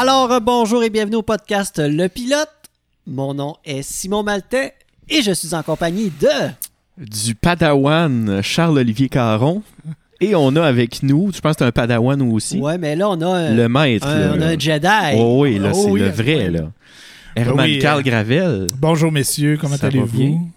Alors, euh, bonjour et bienvenue au podcast Le Pilote. Mon nom est Simon Maltais et je suis en compagnie de... du Padawan Charles-Olivier Caron. Et on a avec nous, je pense que c'est un Padawan aussi, Ouais, mais là, on a un, le maître. un- on a un Jedi. Oh oui, là, Oh c'est oui, le vrai, là. Herman oui, Carl euh, Gravel. Bonjour messieurs, comment Ça va bien? allez-vous?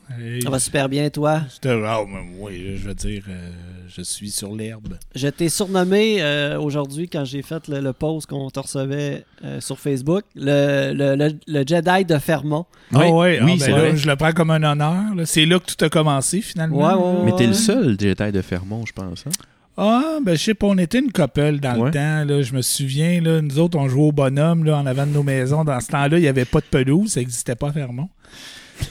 Ça va super bien, toi? ah, mais oui, je veux dire, euh, je suis sur l'herbe. Je t'ai surnommé euh, aujourd'hui quand j'ai fait le, le post qu'on te recevait euh, sur Facebook, le, le- le- le Jedi de Fermont. Oui, Ah ouais, oui, ah, ben c'est là, je le prends comme un honneur. là. C'est là que tout a commencé finalement. Ouais, ouais, ouais. Mais t'es le seul Jedi de Fermont, je pense. hein? Ah, ben je sais pas, on était une couple dans Ouais. le temps. Là, je me souviens, là, nous autres, on jouait au bonhomme là, en avant de nos maisons. Dans ce temps-là, il n'y avait pas de pelouse, ça n'existait pas à Fermont.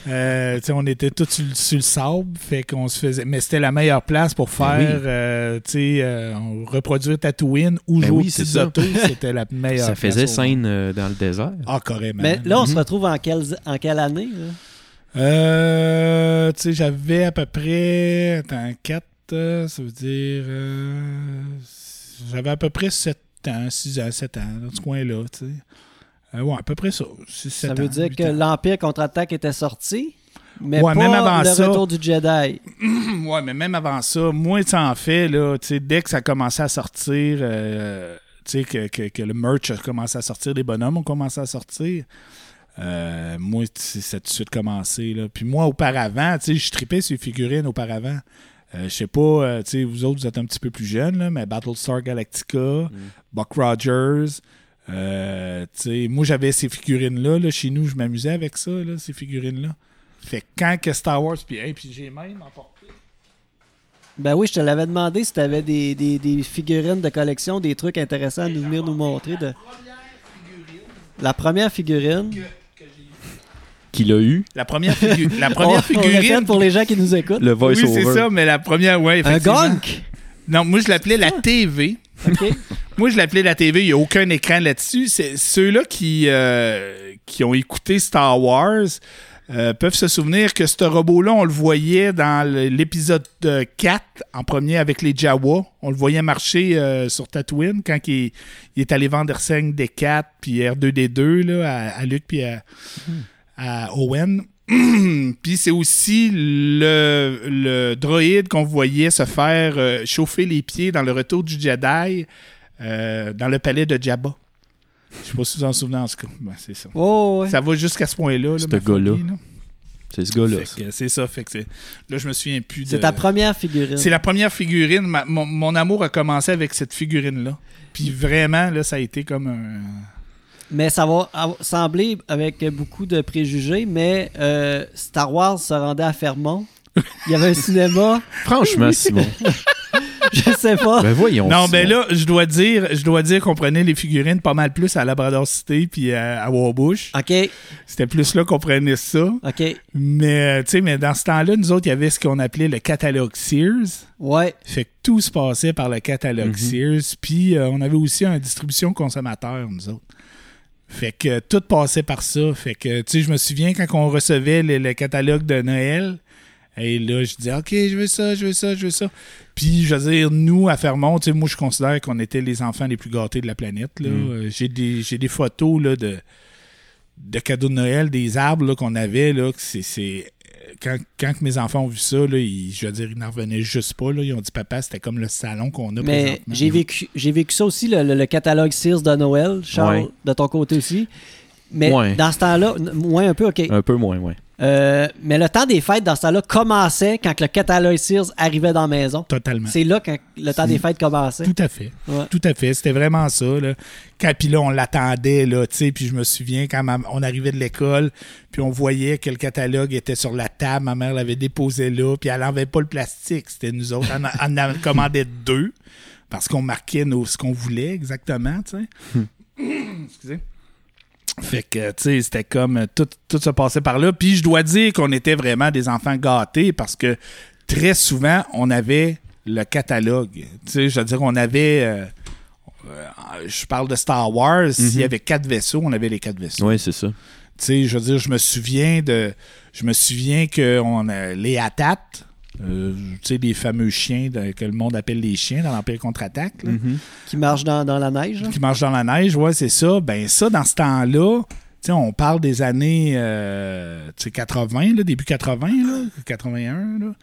Euh, on était tous sur, le- sur le sable, fait qu'on se faisait. Mais c'était la meilleure place pour faire, Ben oui. euh, tu sais, euh, reproduire Tatooine ou Ben jouer oui, aux petites autos. C'était la meilleure. Ça faisait place scène euh, dans le désert. Ah, carrément. Mais là, on se Mhm. retrouve en quelle, en quelle année? là? Euh, tu sais, j'avais à peu près. Attends, 4, ça veut dire. euh, j'avais à peu près 7 ans, 6 ans, 7 ans, dans ce coin-là, tu sais. Euh, ouais, à peu près ça. 6, 7 Ça veut ans, dire 8 que l'Empire contre-attaque était sorti, mais Ouais, pas même avant le ça. retour du Jedi. ouais, mais même avant ça, moi, en fais, là, dès que ça commençait à sortir, euh, que, que, que le merch a commencé à sortir, les bonhommes ont commencé à sortir, euh, moi, ça a tout de suite commencé, là. Puis moi, auparavant, tu sais, je tripais sur les figurines auparavant. Euh, je sais pas, euh, tu sais, vous autres, vous êtes un petit peu plus jeunes, là, mais Battlestar Galactica, Buck Rogers, euh, tu sais, moi, j'avais ces figurines-là, là, chez nous, je m'amusais avec ça, là, ces figurines-là. Fait que quand que Star Wars, puis hey, puis j'ai même emporté Ben oui, je te l'avais demandé si tu avais des, des- des figurines de collection, des trucs intéressants à nous venir nous montrer. De... La première figurine? Qu'il a eu, La première, figu- la première on figurine. pour les gens qui nous écoutent. le oui, voice-over. c'est ça, mais la première, ouais, Un gonk! Non, moi, je l'appelais la TV. Moi, je l'appelais la TV. Il n'y a aucun écran là-dessus. C'est ceux-là qui, euh, qui ont écouté Star Wars euh, peuvent se souvenir que ce robot-là, on le voyait dans l'épisode euh, 4, en premier avec les Jawa. On le voyait marcher euh, sur Tatooine quand il, il est allé vendre R5 D4 puis R2D2 là, à, à Luke puis à, à Owen. puis c'est aussi le, le droïde qu'on voyait se faire euh, chauffer les pieds dans le retour du Jedi euh, dans le palais de Jabba. Je sais pas si vous en souvenez en tout cas. Ben, c'est ça. Oh, ouais. Ça va jusqu'à ce point-là. là, Ce gars-là. C'est ce gars-là. C'est ça. Fait que c'est- là, je me souviens plus de. C'est ta première figurine. C'est la première figurine. Ma- mon, mon amour a commencé avec cette figurine-là. Puis vraiment, là, ça a été comme un. Mais ça va sembler avec beaucoup de préjugés, mais euh, Star Wars se rendait à Fermont. Il y avait un cinéma, Franchement, Simon. je sais pas. ben voyons. Non, Simon. ben là, je dois dire, je dois dire qu'on prenait les figurines pas mal plus à Labrador City puis à, à Warbush. OK, C'était plus là qu'on prenait ça. OK. Mais, euh, tu sais, mais dans ce temps-là, nous autres, il y avait ce qu'on appelait le catalogue Sears. Ouais. Fait que tout se passait par le catalogue Mhm. Sears. Puis euh, on avait aussi une distribution consommateur, nous autres. Fait que tout passait par ça. Fait que, tu sais, je me souviens quand on recevait le, le catalogue de Noël, et là, je disais, OK, je veux ça, je veux ça, je veux ça. Puis, je veux dire, nous, à Fermont, tu sais, moi, je considère qu'on était les enfants les plus gâtés de la planète. là. Mm. Euh, J'ai des, j'ai des photos là, de, de cadeaux de Noël, des arbres là, qu'on avait. Là, que c'est, c'est- quand, mes enfants ont vu ça, là, ils, je veux dire, ils n'en revenaient juste pas. Là. Ils ont dit, papa, c'était comme le salon qu'on a Mais présentement. j'ai vécu, j'ai vécu ça aussi, le, le- le catalogue Sears de Noël, Charles, Ouais. de ton côté aussi. Mais Ouais. dans ce temps-là, moins un peu, OK. Un peu moins, ouais. Euh, mais le temps des fêtes, dans ce temps-là, commençait quand le catalogue Sears arrivait dans la maison. Totalement. C'est là que le temps des fêtes commençait. Tout à fait. Ouais. Tout à fait. C'était vraiment ça. Là. Quand, puis là, on l'attendait, là, tu sais. Puis je me souviens quand ma- on arrivait de l'école, puis on voyait que le catalogue était sur la table. Ma mère l'avait déposé là, puis elle n'enlevait pas le plastique. C'était nous autres. Elle en, commandait deux, parce qu'on marquait nos, ce qu'on voulait exactement, tu sais. Excusez. Fait que, tu sais, c'était comme euh, tout, tout se passait par là. Puis je dois dire qu'on était vraiment des enfants gâtés parce que très souvent, on avait le catalogue. Tu sais, je veux dire, on avait. euh, euh, je parle de Star Wars. S'il y avait quatre vaisseaux, on avait les quatre vaisseaux. Oui, c'est ça. Tu sais, je veux dire, je me souviens de. Je me souviens que on a les ATAT. Euh, tu sais, les fameux chiens de- que le monde appelle les chiens dans l'Empire contre-attaque. Mhm. Qui marche dans, dans la neige. là. qui marche dans la neige, ouais, c'est ça. Ben ça, dans ce temps-là, tu sais, on parle des années euh, tu sais, 80, là, début 80, là, 81. Là.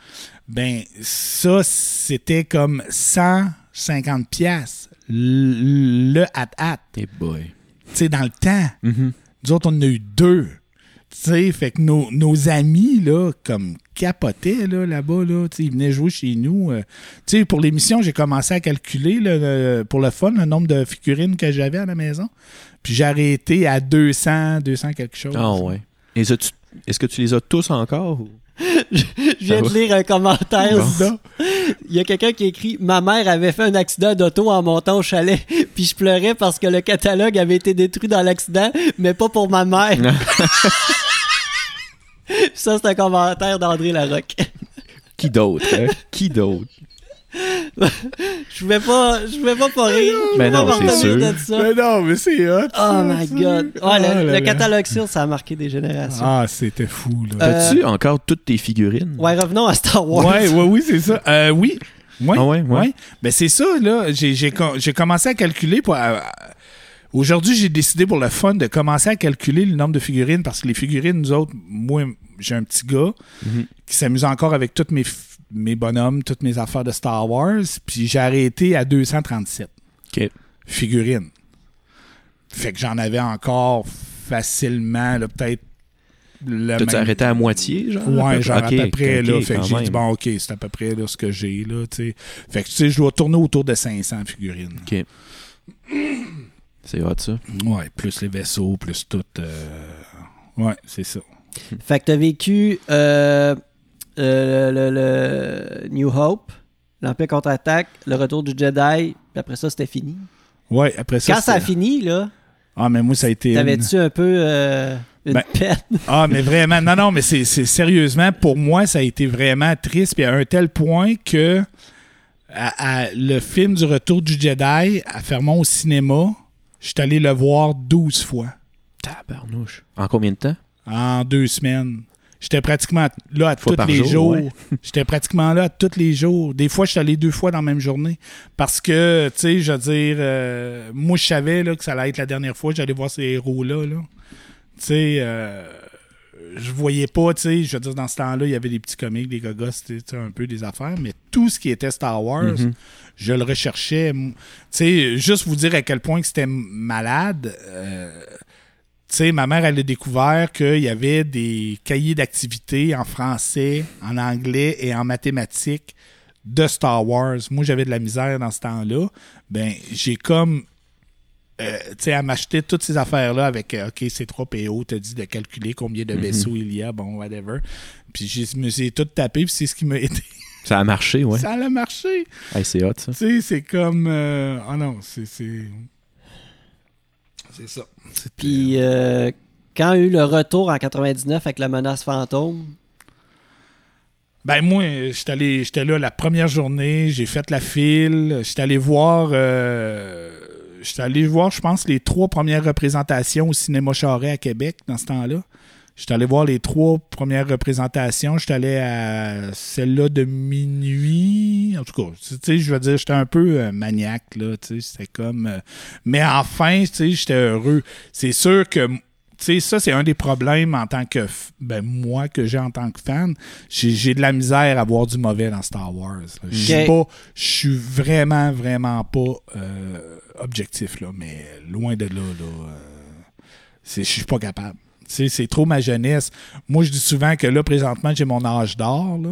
Ben ça, c'était comme 150 pièces le at-at. Eh boy. Tu sais, dans le temps. Mhm. Nous autres, on en a eu deux. Tu sais, fait que nos, nos amis, là, comme capotaient, là, là-bas, là, tu ils venaient jouer chez nous. euh. tu sais, pour l'émission, j'ai commencé à calculer, là, le- pour le fun, le nombre de figurines que j'avais à la maison. Puis j'ai arrêté à 200, 200 quelque chose. Ah ouais. Est-ce que tu les as tous encore? Je viens de lire un commentaire. Bon. Il y a quelqu'un qui écrit Ma mère avait fait un accident d'auto en montant au chalet, puis je pleurais parce que le catalogue avait été détruit dans l'accident, mais pas pour ma mère. Ça, c'est un commentaire d'André Larocque. Qui d'autre? hein? Qui d'autre? Je pouvais pas, je pouvais pas pas rire. Je Ben pouvais non, pas c'est m'en sûr. retenir de ça. Mais non, mais c'est hot. Oh my god. Ouais, Ah le, là le là. catalogue sur, ça a marqué des générations. Ah, c'était fou, là. Euh, T'as-tu encore toutes tes figurines? Ouais, revenons à Star Wars. Ouais, ouais, oui, c'est ça. Euh, oui. Oui, Ah ouais, ouais. Ben c'est ça, là. J'ai, j'ai, com- j'ai commencé à calculer pour. euh, aujourd'hui, j'ai décidé pour le fun de commencer à calculer le nombre de figurines parce que les figurines, nous autres, moi, j'ai un petit gars Mhm. qui s'amuse encore avec tous mes, mes bonhommes, toutes mes affaires de Star Wars. Puis j'ai arrêté à 237 OK. figurines. Fait que j'en avais encore facilement, là, peut-être. le T'as-tu même- arrêté à moitié, genre? Ouais, genre Ok, à peu près, là. Fait que j'ai dit, bon, OK, c'est à peu près là, ce que j'ai, là, tu sais. Fait que, tu sais, je dois tourner autour de 500 figurines. OK. C'est hot, ça. Ouais, plus les vaisseaux, plus tout. euh, Ouais, c'est ça. Fait que t'as vécu euh, euh, le, le New Hope, l'Empire contre-attaque, le retour du Jedi, puis après ça, c'était fini. Ouais, après ça. Quand ça a fini, là, Ah, mais moi, ça a été. une- t'avais-tu un peu euh, une Ben, peine? Ah, mais vraiment, non, non, mais c'est c'est- sérieusement, pour moi, ça a été vraiment triste, puis à un tel point que à- à- le film du Retour du Jedi à Fermont au cinéma, je suis allé le voir 12 fois Tabarnouche. En combien de temps? en deux semaines. J'étais pratiquement là à tous les jour, jours. ouais. J'étais pratiquement là tous les jours. Des fois, je suis allé deux fois dans la même journée. Parce que, tu sais, je veux dire, euh, moi, je savais là, que ça allait être la dernière fois que j'allais voir ces héros-là. là. Tu sais, euh, je voyais pas, tu sais, je veux dire, dans ce temps-là, il y avait des petits comics, des gogos, tu sais, un peu des affaires, mais tout ce qui était Star Wars, Mhm. je le recherchais. Tu sais, juste vous dire à quel point que c'était malade. euh, tu sais, ma mère, elle a découvert qu'il y avait des cahiers d'activités en français, en anglais et en mathématiques de Star Wars. Moi, j'avais de la misère dans ce temps-là. Ben, j'ai comme. euh, tu sais, à m'acheter toutes ces affaires-là avec, euh, OK, c'est 3 PO, t'as dit de calculer combien de vaisseaux il y a, bon, whatever. Puis je me suis tout tapé, puis c'est ce qui m'a aidé. Ça a marché, ouais. Ça a marché. Hey, c'est hot, ça. Tu sais, c'est comme. euh, Ah non, c'est. C'est ça. Puis euh, quand il y a eu le retour en 99 avec la menace fantôme, Ben, moi, j'étais allé- j'étais là la première journée, j'ai fait la file, j'étais allé voir. euh, j'étais allé voir, je pense, les trois premières représentations au cinéma Charret à Québec dans ce temps-là. J'étais allé voir les trois premières représentations. J'étais allé à celle-là de minuit. En tout cas, tu sais, je veux dire, j'étais un peu euh, maniaque, là. Tu sais, c'était comme. euh, mais enfin, tu sais, j'étais heureux. C'est sûr que. Tu sais, ça, c'est un des problèmes en tant que. f- Ben, moi, que j'ai en tant que fan. J'ai de la misère à voir du mauvais dans Star Wars. Je suis pas. Je suis vraiment, vraiment pas euh, objectif, là. Mais loin de là, là. je suis pas capable. C'est trop ma jeunesse. Moi, je dis souvent que là, présentement, j'ai mon âge d'or, là.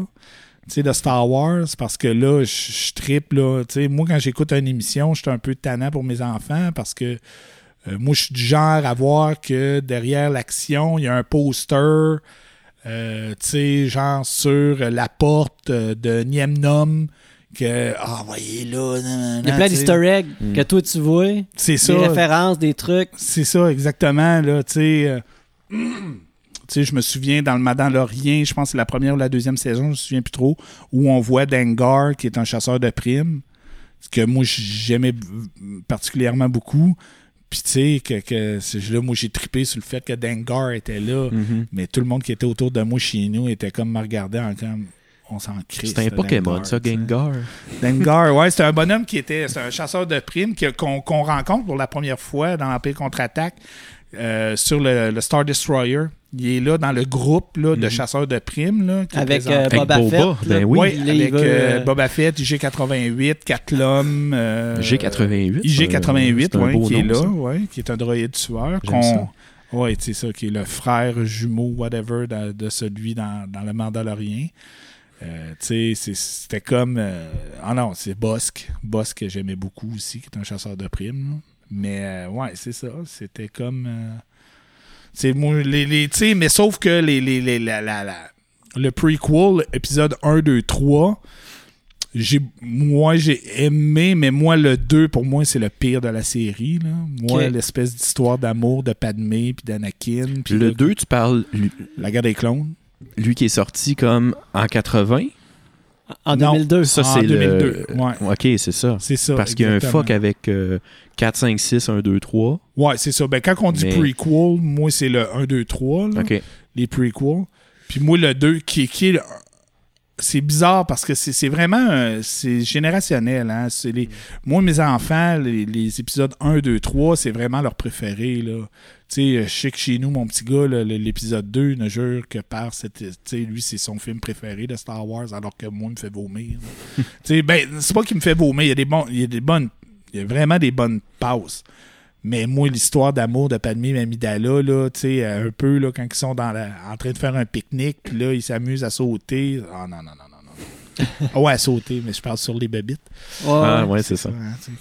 Tu sais, de Star Wars, parce que là, je, tripe, là. Tu sais, moi, quand j'écoute une émission, je suis un peu tannant pour mes enfants parce que euh, moi, je suis du genre à voir que derrière l'action, il y a un poster, euh, tu sais, genre sur la porte euh, de Niemnom, que, ah, voyez là, il y a plein d'easter eggs Mm. que toi tu vois, C'est des ça. références, des trucs. C'est ça, exactement. Là, tu sais, euh, tu sais, je me souviens dans le Madame Lorien, je pense que c'est la première ou la deuxième saison, je me souviens plus trop, où on voit Dengar, qui est un chasseur de primes, que moi j'aimais particulièrement beaucoup. Puis tu sais, que, là, moi j'ai trippé sur le fait que Dengar était là, Mhm. mais tout le monde qui était autour de moi chez nous était comme me regarder en comme on s'en crée. C'était un Pokémon, ça, Gengar. Gengar, ouais, c'était un bonhomme qui était c'est un chasseur de primes qu'on rencontre pour la première fois dans l'Empire contre-attaque euh, sur le, le Star Destroyer. Il est là dans le groupe là, de Mhm. chasseurs de primes. Là, qui Avec euh, Avec Boba Fett. ben oui. Avec euh, Boba Fett, IG-88, Catlum. euh, G88. IG-88, c'est un ouais, beau qui est là, ouais, qui est un droïde tueur. Oui, c'est ça, qui est le frère jumeau, whatever, de, de celui dans, dans le Mandalorien. Euh, tu sais, c'est- c'était comme. euh, ah non, c'est Bosque. Bosque que j'aimais beaucoup aussi, qui est un chasseur de primes. Mais euh, ouais, c'est ça. C'était comme. euh, c'est moi, les, les, mais sauf que les, les, les- la- la- la- le prequel, épisode 1, 2, 3, j'ai, moi, j'ai aimé, mais moi, le 2, pour moi, c'est le pire de la série. Là. Moi, l'espèce d'histoire d'amour de Padmé puis d'Anakin. Puis Le 2, tu parles, lui, La guerre des clones. lui qui est sorti comme en 80. En Non. 2002. Ça, En c'est 2002, le. ouais. Ok, c'est ça. C'est ça. Parce qu'il y a un fuck avec euh, 4, 5, 6, 1, 2, 3. Ouais, c'est ça. Ben, quand on dit Mais- prequel, moi, c'est le 1, 2, 3, là, Ok. les prequels. Puis moi, le 2, qui, qui est le- C'est bizarre parce que c'est vraiment c'est générationnel. Hein? Les, moi, mes enfants, les, les épisodes 1, 2, 3, c'est vraiment leur préféré. Là. Je sais que chez nous, mon petit gars, l'épisode 2 ne jure que par cette. Lui, c'est son film préféré de Star Wars, alors que moi, il me fait vomir. ben, c'est pas qu'il me fait vomir, il y a des bons. Il y a des bonnes. Il y a vraiment des bonnes passes. Mais moi, l'histoire d'amour de Padmé et Amidala, là, tu sais, euh, un peu, là, quand ils sont dans la- en train de faire un pique-nique, puis là, ils s'amusent à sauter. Ah non, non, non, non, non. Ah ouais, à sauter, mais je parle sur les babites. Ouais, Ah, ouais. c'est ça. hein, tu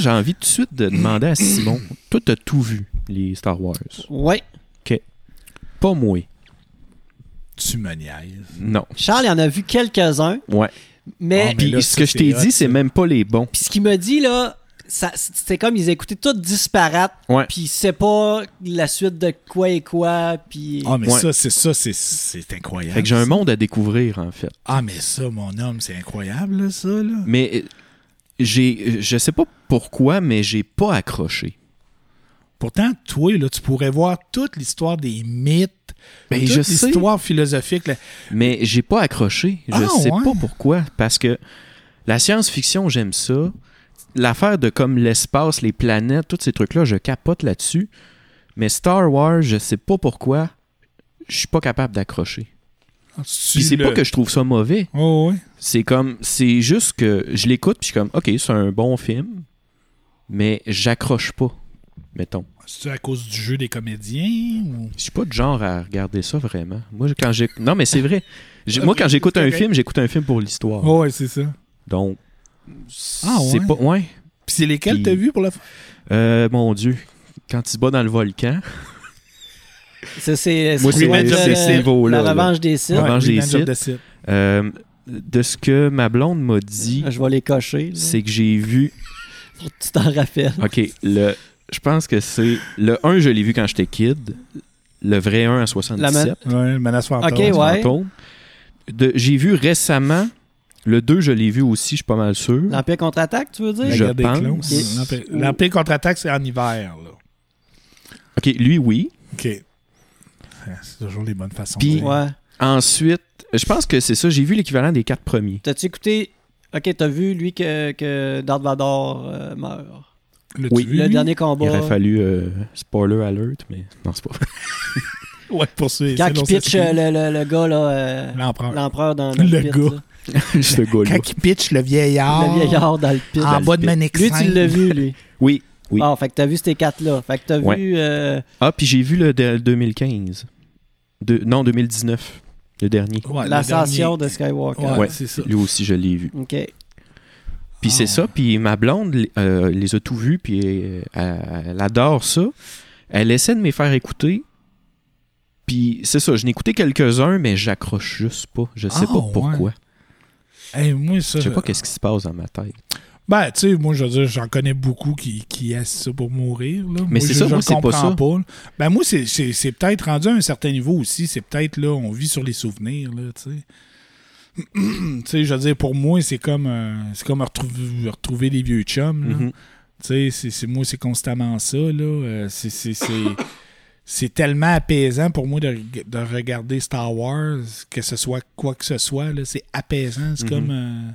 j'ai envie tout de suite de demander à Simon Toi, t'as tout vu, les Star Wars? Ouais. Pas moi. Tu me niaises. Non. Charles, il en a vu quelques-uns, Ouais. mais, Ah, mais Puis là, ce que je t'ai dit, c'est même pas les bons. puis ce qu'il m'a dit, là, c'était comme ils écoutaient toutes disparates, Ouais. puis c'est pas la suite de quoi et quoi, puis... Ah, mais Ouais. ça, c'est ça, c'est- c'est incroyable. Fait que j'ai un monde à découvrir, en fait. Ah, mais ça, mon homme, c'est incroyable, ça, là. Mais euh, j'ai. Je sais pas pourquoi, mais j'ai pas accroché. Pourtant, toi, là, tu pourrais voir toute l'histoire des mythes, Ben, toute je sais. l'histoire philosophique. là. Mais j'ai pas accroché. Je Ah, sais ouais? pas pourquoi. Parce que la science-fiction, j'aime ça. L'affaire de comme l'espace, les planètes, tous ces trucs-là, je capote là-dessus. Mais Star Wars, je sais pas pourquoi, je suis pas capable d'accrocher. Tu Puis c'est le- pas que je trouve ça mauvais. Oh, ouais. C'est comme. C'est juste que je l'écoute, puis je suis comme, OK, c'est un bon film, mais j'accroche pas, mettons. C'est à cause du jeu des comédiens ou... Je suis pas de genre à regarder ça vraiment. Moi, quand j'ai. Non, mais c'est vrai. J'ai- Ah, Moi, quand j'écoute un film, j'écoute un film pour l'histoire. Oh, ouais, c'est ça. Donc. Ah, C'est ouais? pas. Ouais. Puis c'est lesquels Puis- t'as vu pour la fin? Euh, mon Dieu. Quand il se bat dans le volcan. Ça, c'est Moi, c'est Revenge de of ces La là. revanche des Sith. Ouais. Revanche des Revenge of Sith. the Sith. Euh, de ce que ma blonde m'a dit, Je vais les cocher. là, c'est que j'ai vu. pour que tu t'en rappelles. Ok, le. Je pense que c'est. Le 1, je l'ai vu quand j'étais kid. Le vrai 1 à 77. Ouais, Menace fantôme. Ok, ouais. fantôme. De- J'ai vu récemment. Le 2, je l'ai vu aussi, je suis pas mal sûr. L'Empire contre-attaque, tu veux dire? La Je pense. clones. Ok. L'Empire- contre-attaque, c'est en hiver, là. Ok, lui, oui. OK. C'est toujours les bonnes façons. Puis-. Ouais. Ensuite, je pense que c'est ça. J'ai vu l'équivalent des quatre premiers. T'as-tu écouté... Ok, t'as vu, lui, que, que Darth Vador euh, meurt. L'as-tu Oui. vu, Le lui? dernier Il combat. aurait fallu euh, spoiler alert, mais non, c'est pas vrai. Ouais, pour ceux Quand il pitch euh, le, le, le gars, là, euh, L'empereur. l'empereur dans, dans Le le pit. gars. là. Ce gars-là. Quand il pitch le vieillard. Le vieillard dans le pit. En bas de pit. Manix Lui, tu l'as vu, lui. Oui, oui. Ah, fait que t'as vu ces quatre-là. Fait que t'as Ouais. vu... euh, Ah, puis j'ai vu le de- 2015. De- non, 2019. Le dernier. Ouais, L'ascension dernier. de Skywalker. Ouais, Ouais. c'est ça. Lui aussi, je l'ai vu. OK. Puis Ah. c'est ça. Puis ma blonde euh, les a tout vus, puis elle, elle adore ça. Elle essaie de me faire écouter. Puis c'est ça, je n'ai écouté quelques-uns, mais j'accroche juste pas. Je sais Ah, pas pourquoi. Hey, moi, ça. Je sais pas qu'est-ce qui se passe dans ma tête. Ben, tu sais, moi, je veux dire, j'en connais beaucoup qui, qui ça pour mourir. Là. Mais c'est ça, je moi, c'est pas comprends ça. pas. Ben, moi, c'est- c'est c'est peut-être rendu à un certain niveau aussi. C'est peut-être, là, on vit sur les souvenirs, là, tu sais. tu sais, je veux dire, pour moi, c'est comme, euh, c'est comme retrouver, retrouver les vieux chums, là. Mhm. Tu sais, c'est- c'est- moi, c'est constamment ça, là. Euh, c'est- c'est- tellement apaisant pour moi de, de regarder Star Wars, que ce soit quoi que ce soit. là, C'est apaisant. C'est Mhm. comme. euh,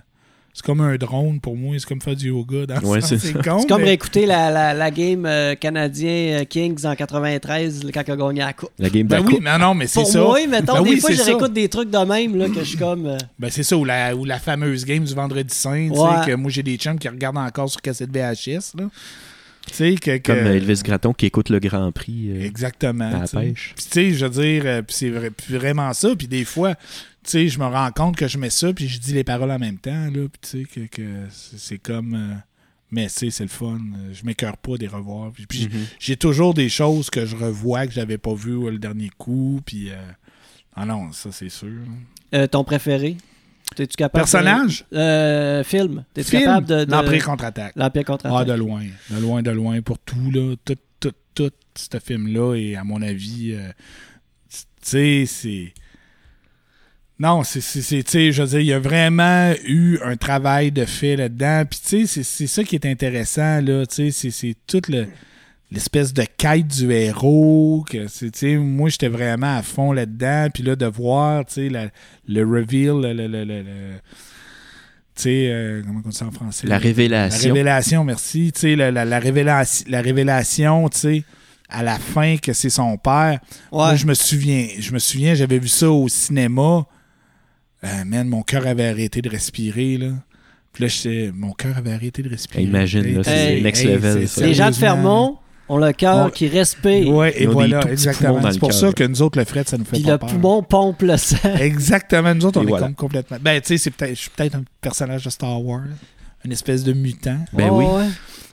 c'est comme un drone pour moi, c'est comme faire du yoga dans Ouais, c'est c'est ça. con, C'est comme mais- réécouter la, la, la game euh, canadien euh, Kings en 93 là, quand il a gagné la coupe. La game de Ben la oui, coupe. mais non, mais c'est Pour ça. moi, mettons, Ben des oui, fois, je réécoute des trucs de même là, que je suis comme. euh, Ben c'est ça, ou la, ou la fameuse game du vendredi saint, tu sais, Ouais. que moi j'ai des chums qui regardent encore sur cassette VHS, là. Tu sais, que... que- Comme Elvis Gratton qui écoute le Grand Prix euh, Exactement. à la pêche. Puis tu sais, je veux dire, euh, puis c'est vraiment ça, puis des fois, tu sais, je me rends compte que je mets ça, puis je dis les paroles en même temps, là, puis tu sais, que, que c'est comme... euh, mais tu sais, c'est le fun. Je m'écœure pas des revoir. Puis, puis Mhm. j'ai toujours des choses que je revois que j'avais pas vues euh, le dernier coup, puis... euh, Ah non, ça c'est sûr. euh, ton préféré? T'es-tu capable Personnage? de- Euh, film. T'es-tu capable de. de... L'Empire contre-attaque. L'Empire contre Ah, de loin. De loin, de loin. Pour tout, là. Tout, tout, tout ce film-là. Et à mon avis, euh, tu sais, c'est. Non, c'est. c'est- c'est- Tu sais, je veux dire, il y a vraiment eu un travail de fait là-dedans. Puis, tu sais, c'est- c'est ça qui est intéressant, là. Tu sais, c'est- c'est toute le. L'espèce de quête du héros, que c'est, tu sais, moi j'étais vraiment à fond là-dedans, puis là de voir, tu sais, la- le reveal, le, le- le- le- le- tu sais, euh, comment on dit ça en français? La La révélation. révélation, merci. Tu sais, la, la- la révélation, la révélation, tu sais, à la fin que c'est son père. Moi, je me souviens, je me souviens, j'avais vu ça au cinéma. Euh, man, mon cœur avait arrêté de respirer, là. Puis là, j'étais- mon cœur avait arrêté de respirer. Imagine, c'est Hey, next hey, level, ça. Les gens de Fermont ont le cœur On- qui respire. Ouais, et voilà, exactement. C'est pour cœur, ça là. que nous autres, le fret, ça nous fait Puis pas le peur. poumon pompe le sang. Exactement. Nous autres, on Et est voilà. comme complètement. Ben, tu sais, c'est peut-être, je suis peut-être un personnage de Star Wars, une espèce de mutant. Ben oui. ouais.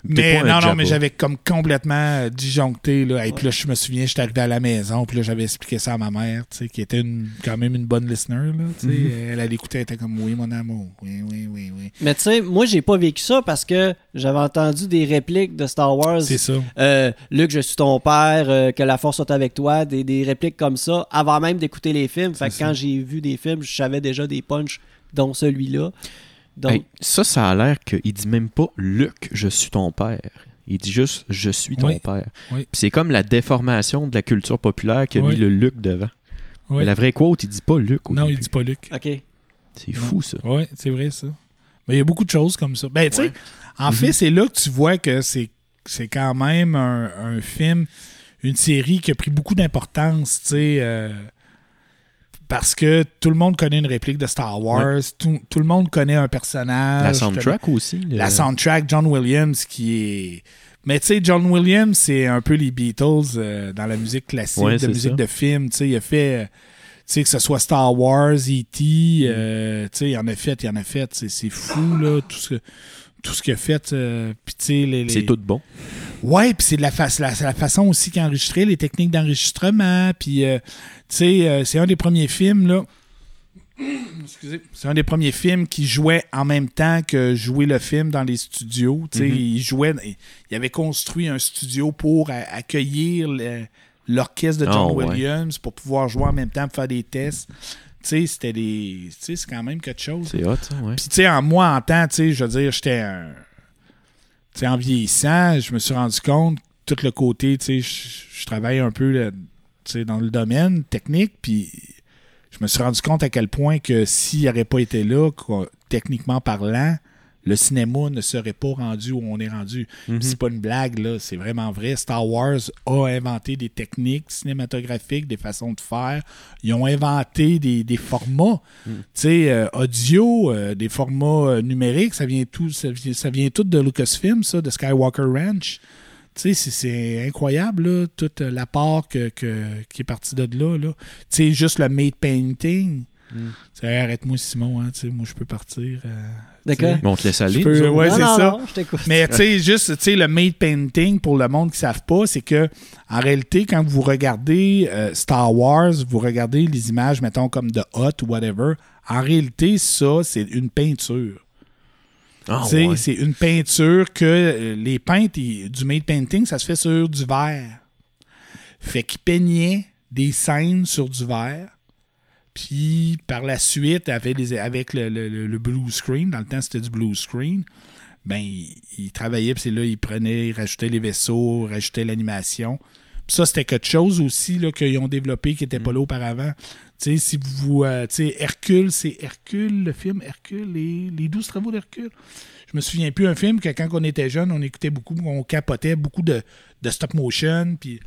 Mais pas un non, non, Jabba. mais j'avais comme complètement euh, disjoncté. Là. Et puis là, je me souviens, j'étais arrivé à la maison, puis là, j'avais expliqué ça à ma mère, tu sais, qui était une, quand même une bonne listener. Là, tu sais. Mhm. Elle, elle écoutait, elle était comme Oui, mon amour. Oui, oui, oui, oui. Mais tu sais, moi, j'ai pas vécu ça parce que j'avais entendu des répliques de Star Wars. C'est ça. Euh, Luc, je suis ton père, euh, que la force soit avec toi, des, des répliques comme ça, avant même d'écouter les films. Fait que ça. quand j'ai vu des films, je savais déjà des punchs, dont celui-là. Donc, Hey, ça, ça a l'air qu'il dit même pas Luc, je suis ton père. Il dit juste je suis ton Oui. père. Oui. C'est comme la déformation de la culture populaire qui a Oui. mis le Luc devant. Oui. Mais la vraie quote, il dit pas Luc. au Non, il début. dit pas Luc. OK. C'est fou ça. Oui, c'est vrai, ça. Mais il y a beaucoup de choses comme ça. Ben, tu sais, Ouais. en Mhm. fait, c'est là que tu vois que c'est, c'est quand même un, un film, une série qui a pris beaucoup d'importance, tu sais. euh, parce que tout le monde connaît une réplique de Star Wars, tout, tout le monde connaît un personnage. La soundtrack aussi. le- La soundtrack, John Williams, qui est. Mais tu sais, John Williams, c'est un peu les Beatles euh, dans la musique classique, Ouais, de musique ça. de film. Tu sais, il a fait. euh, Tu sais, que ce soit Star Wars, E.T., euh, tu sais, il en a fait, il en a fait. C'est, c'est fou, là, tout ce, tout ce qu'il a fait. euh, puis tu sais, les. les- C'est tout bon. Ouais, puis c'est de la, fa- c'est la, c'est la façon aussi qu'il a enregistré, les techniques d'enregistrement. Puis, euh, tu sais, euh, c'est un des premiers films, là. Excusez. C'est un des premiers films qui jouait en même temps que jouer le film dans les studios. Tu sais, Mhm. il jouait, il avait construit un studio pour accueillir l'orchestre de John Ah, ouais. Williams pour pouvoir jouer en même temps, pour faire des tests. Sais, c'était des. Tu sais, c'est quand même quelque chose. C'est hot, ça, ouais. Puis, tu sais, en moi, en temps, tu sais, je veux dire, j'étais un. Tu sais, en vieillissant, je me suis rendu compte, tout le côté, tu sais, je, travaille un peu là, dans le domaine technique, puis je me suis rendu compte à quel point que s'il n'aurait pas été là, quoi, techniquement parlant, le cinéma ne serait pas rendu où on est rendu. Mhm. Puis C'est pas une blague, là, c'est vraiment vrai. Star Wars a inventé des techniques cinématographiques, des façons de faire. Ils ont inventé des, des formats, Mm. tu sais, euh, audio, euh, des formats euh, numériques. Ça vient tout, ça vient, ça vient tout de Lucasfilm, ça, de Skywalker Ranch. Tu sais, c'est- incroyable, là, tout euh, l'apport que, que- qui est parti de là. là. Tu sais, juste le made painting. Mm. Sais, Arrête-moi, Simon, hein, moi, je peux partir. euh, D'accord. Mais on te laisse aller. Peux- ouais, c'est ça. non, je t'écoute. mais tu sais, juste, tu sais, le made painting, pour le monde qui ne savent pas, c'est que, en réalité, quand vous regardez euh, Star Wars, vous regardez les images, mettons, comme de Hot ou whatever, en réalité, ça, c'est une peinture. Ah, Tu sais, ouais. C'est une peinture que euh, les peintes ils- du made painting, ça se fait sur du verre. Fait qu'ils peignaient des scènes sur du verre. Puis par la suite, avec, les- avec le, le- le- blue screen, dans le temps c'était du blue screen, ben ils il travaillaient, puis c'est là, ils prenaient, ils rajoutaient les vaisseaux, rajoutaient l'animation. Puis ça, c'était quelque chose aussi qu'ils ont développé qui n'était pas là auparavant. Tu sais, si vous. euh, tu sais, Hercule, c'est Hercule, le film Hercule, les, les 12 travaux d'Hercule. Je me souviens plus un film que quand on était jeune, on écoutait beaucoup, on capotait beaucoup de, de stop motion. Puis.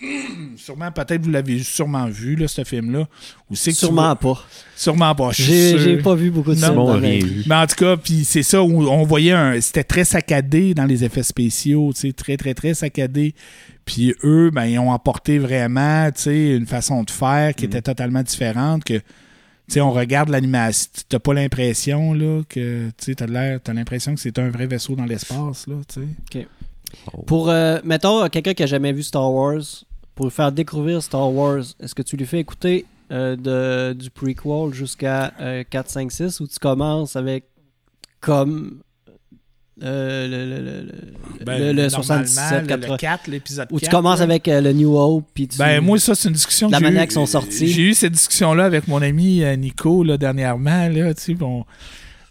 Sûrement, peut-être vous l'avez sûrement vu, là, ce film-là. Sûrement vois- pas. Sûrement pas. J'ai pas vu beaucoup de Non. films rien vu. Mais en tout cas, puis c'est ça où on voyait un. C'était très saccadé dans les effets spéciaux, tu sais, très, très, très saccadé. Puis eux, ben, ils ont apporté vraiment, tu sais, une façon de faire qui Mhm. était totalement différente que. Tu sais, on regarde l'animation, t'as pas l'impression, là, que, tu sais, t'as l'air, t'as l'impression que c'est un vrai vaisseau dans l'espace, là, tu sais. Pour, euh, mettons, quelqu'un qui a jamais vu Star Wars, pour lui faire découvrir Star Wars, est-ce que tu lui fais écouter euh, de, du prequel jusqu'à euh, 4, 5, 6 ou tu commences avec comme euh, le, le, le, Ben, le- le normalement, 77, le- 80. le 4, l'épisode 4. Ou tu commences là. avec euh, le New Hope puis tu... Ben, moi, ça, c'est une discussion La que j'ai manière eu- qu'ils sont sortis. J'ai eu cette discussion-là avec mon ami euh, Nico, là, dernièrement, là, tu sais, bon...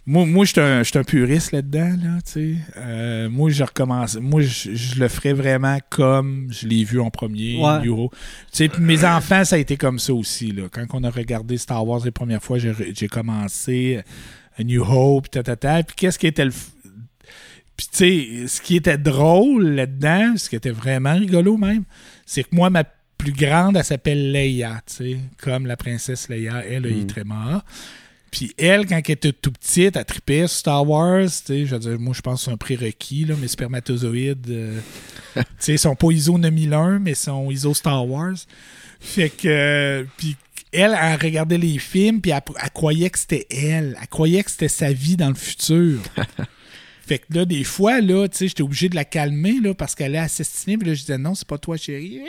Moi, moi je suis un, un puriste là-dedans, là, tu sais. Euh, moi, je recommence... Moi, je, le ferais vraiment comme je l'ai vu en premier, Ouais. New Hope. Tu sais, mes enfants, ça a été comme ça aussi, là. Quand on a regardé Star Wars les premières fois, j'ai, commencé euh, New Hope, ta, ta, ta. Puis qu'est-ce qui était le... Puis, tu sais, ce qui était drôle là-dedans, ce qui était vraiment rigolo même, c'est que moi, ma plus grande, elle s'appelle Leia, tu sais, comme la princesse Leia, elle, Mm. est très Puis elle, quand elle était tout petite, elle tripait sur Star Wars, je veux dire, moi, je pense que c'est un prérequis, là, mes spermatozoïdes, euh, ils sont pas ISO 9001, mais ils sont ISO Star Wars. Fait que, euh, puis elle, elle regardait les films, puis elle, elle croyait que c'était elle. Elle croyait que c'était sa vie dans le futur. Fait que là, des fois, là, tu sais, j'étais obligé de la calmer, là, parce qu'elle allait assassiner. Puis là, je disais, non, c'est pas toi, chérie.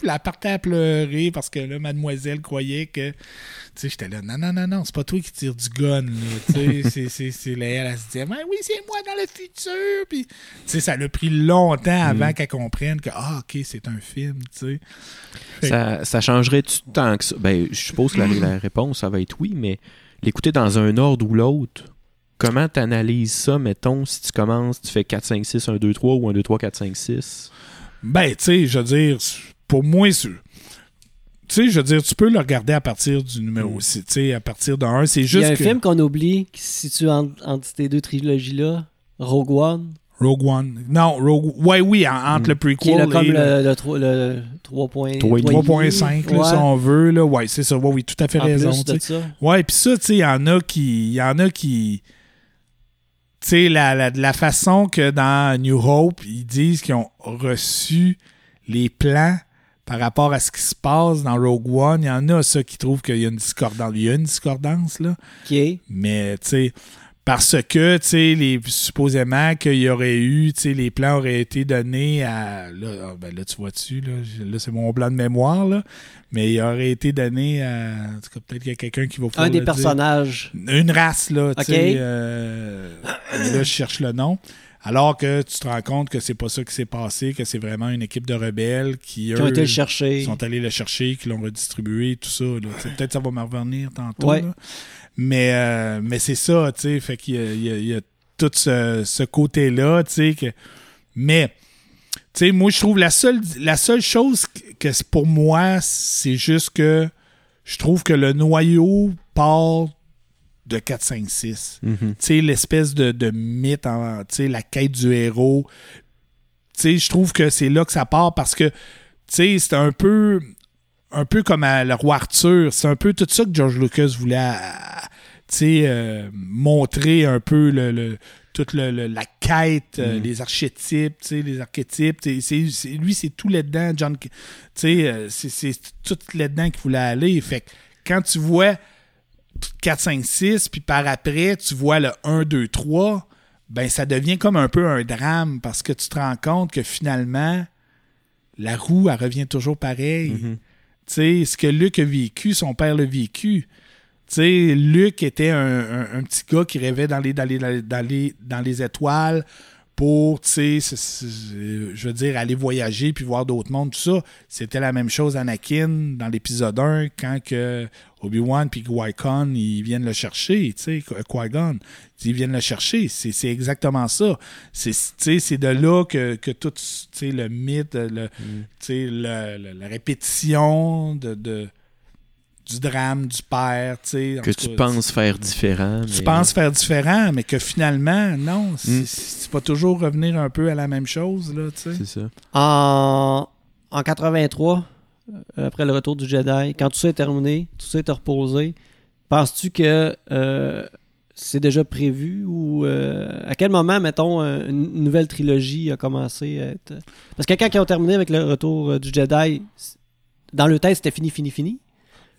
Puis elle partait à pleurer parce que là, mademoiselle croyait que. Tu sais, j'étais là, non, non, non, non, c'est pas toi qui tire du gun, là. Tu sais, c'est- c'est- c'est là, elle, elle se disait, oui, c'est moi dans le futur. Puis, tu sais, ça l'a pris longtemps avant qu'elle comprenne que, ah, ok, c'est un film, tu sais. Ça, ça changerait-tu tant que ça? Ben, je suppose que la, la réponse, ça va être oui, mais l'écouter dans un ordre ou l'autre, comment tu analyses ça, mettons, si tu commences, tu fais 4, 5, 6, 1, 2, 3 ou 1, 2, 3, 4, 5, 6? Ben, tu sais, je veux dire, pour moi, c'est- tu sais, je veux dire, tu peux le regarder à partir du numéro Mm. 6, tu sais, à partir 1. C'est Il y juste a un que film qu'on oublie qui se situe entre, entre ces deux trilogies-là, Rogue One, Rogue One. Non, Rogue Ouais, oui, en- entre Mm. le qui est prequel comme et le le, le, tro- le 3.5. 3.5, là, si on veut. Là. Ouais, c'est ça. Ouais, oui, tout à fait en raison. plus tu de sais. ça. Ouais, puis ça, tu sais, il y en a qui. Il y en a qui. Tu sais, la, la, la façon que dans New Hope, ils disent qu'ils ont reçu les plans par rapport à ce qui se passe dans Rogue One, il y en a ça qui trouvent qu'il y a une discordance. Il y a une discordance, là. Est? Mais, tu sais, parce que, tu sais, les, supposément qu'il y aurait eu, tu sais, les plans auraient été donnés à. Là, ah, ben là tu vois-tu, là, là c'est mon blanc de mémoire, là. Mais il aurait été donné à. En tout cas, peut-être qu'il y a quelqu'un qui va pouvoir un des dire. personnages. Une race, là, tu Ok. sais. euh, là, je cherche le nom. Alors que tu te rends compte que c'est pas ça qui s'est passé, que c'est vraiment une équipe de rebelles qui, Qui ont été le chercher. sont allés le chercher, qui l'ont redistribué, tout ça. Peut-être ça va me revenir tantôt. Ouais. là. Mais, euh, mais c'est ça, tu sais. Fait qu'il y a, y y tout ce, ce côté-là, tu sais. Que... Mais, tu sais, moi, je trouve la seule, la seule chose que, que pour moi, c'est juste que je trouve que le noyau part de 4, 5, 6 Mhm. tu sais, l'espèce de, de mythe, en- tu sais, la quête du héros. Tu sais, je trouve que c'est là que ça part parce que, tu sais, c'est un peu, un peu comme à le roi Arthur. C'est un peu tout ça que George Lucas voulait, à- tu sais, euh, montrer un peu le, le- toute le- le- la quête, euh, Mm. les archétypes, tu sais, les archétypes. lui, c'est tout là-dedans. John, tu sais, euh, c'est c'est tout là-dedans qu'il voulait aller. Fait que quand tu vois 4, 5, 6, puis par après, tu vois le 1, 2, 3, ben ça devient comme un peu un drame parce que tu te rends compte que finalement, la roue, elle revient toujours pareil. Mhm. Tu sais, ce que Luc a vécu, son père l'a vécu. Tu sais, Luc était un, un- un petit gars qui rêvait dans les, dans dans les, dans étoiles pour, tu sais, je veux dire, aller voyager puis voir d'autres mondes, tout ça. C'était la même chose Anakin dans l'épisode 1 quand que Obi-Wan puis Qui-Gon, ils viennent le chercher, tu sais, Qui-Gon, ils viennent le chercher. C'est c'est exactement ça. C'est, tu sais, c'est de là que, que tout, tu sais, le mythe, le, tu sais, le- le- la répétition de, de- du drame du père, tu sais. Que tu cas, penses faire différent. tu mais- penses faire différent, mais que finalement, non, c'est Mm. c'est pas toujours revenir un peu à la même chose, là, tu sais. C'est ça. En, en 83, euh, après le retour du Jedi, quand tout ça est terminé, tout ça est reposé, penses-tu que euh, c'est déjà prévu ou euh, à quel moment, mettons, euh, une nouvelle trilogie a commencé à être. Parce que quand ils ont terminé avec le retour euh, du Jedi, dans le test, c'était fini, fini, fini?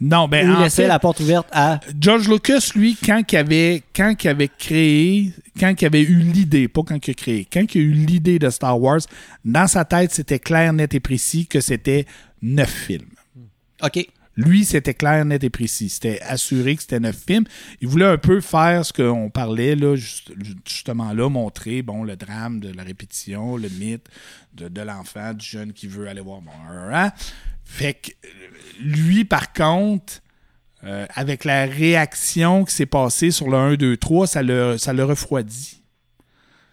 Non, ben, ou il en laissait fait, la porte ouverte à. George Lucas, lui, quand il avait, quand il avait créé, quand il avait eu l'idée, pas quand il a créé, quand il a eu l'idée de Star Wars, dans sa tête, c'était clair, net et précis que c'était neuf films. OK. Lui, c'était clair, net et précis. C'était assuré que c'était neuf films. Il voulait un peu faire ce qu'on parlait, là, juste- justement là, montrer bon, le drame de la répétition, le mythe de, de l'enfant, du jeune qui veut aller voir. Bon. Fait que lui, par contre, euh, avec la réaction qui s'est passée sur le 1, 2, 3, ça l'a ça l'a refroidi.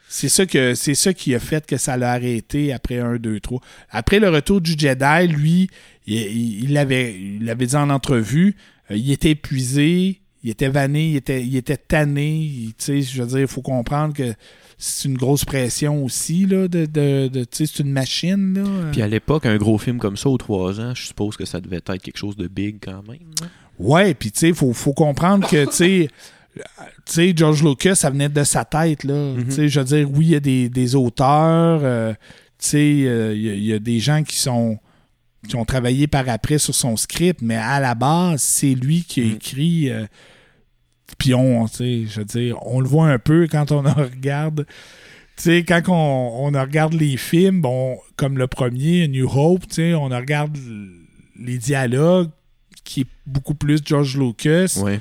C'est ça, que, c'est ça qui a fait que ça l'a arrêté après 1, 2, 3. Après le retour du Jedi, lui, il l'avait dit en entrevue, euh, il était épuisé, il était vanné, il était, il était tanné. il- Tu sais, je veux dire, il faut comprendre que c'est une grosse pression aussi, là, de, de, c'est une machine, là. Puis à l'époque, un gros film comme ça, aux trois ans, je suppose que ça devait être quelque chose de big quand même. hein? Ouais, puis tu sais, faut, faut comprendre que, tu sais, George Lucas, ça venait de sa tête, là. Tu sais, je veux dire, oui, il y a des, des auteurs, euh, tu sais, euh, il y, il y a des gens qui sont qui ont travaillé par après sur son script, mais à la base, c'est lui qui a Mhm. écrit. euh, puis on, tu sais, je veux dire, on le voit un peu quand on regarde. Tu sais, quand on, on regarde les films, bon, comme le premier, New Hope, tu sais, on regarde les dialogues, qui est beaucoup plus George Lucas Ouais.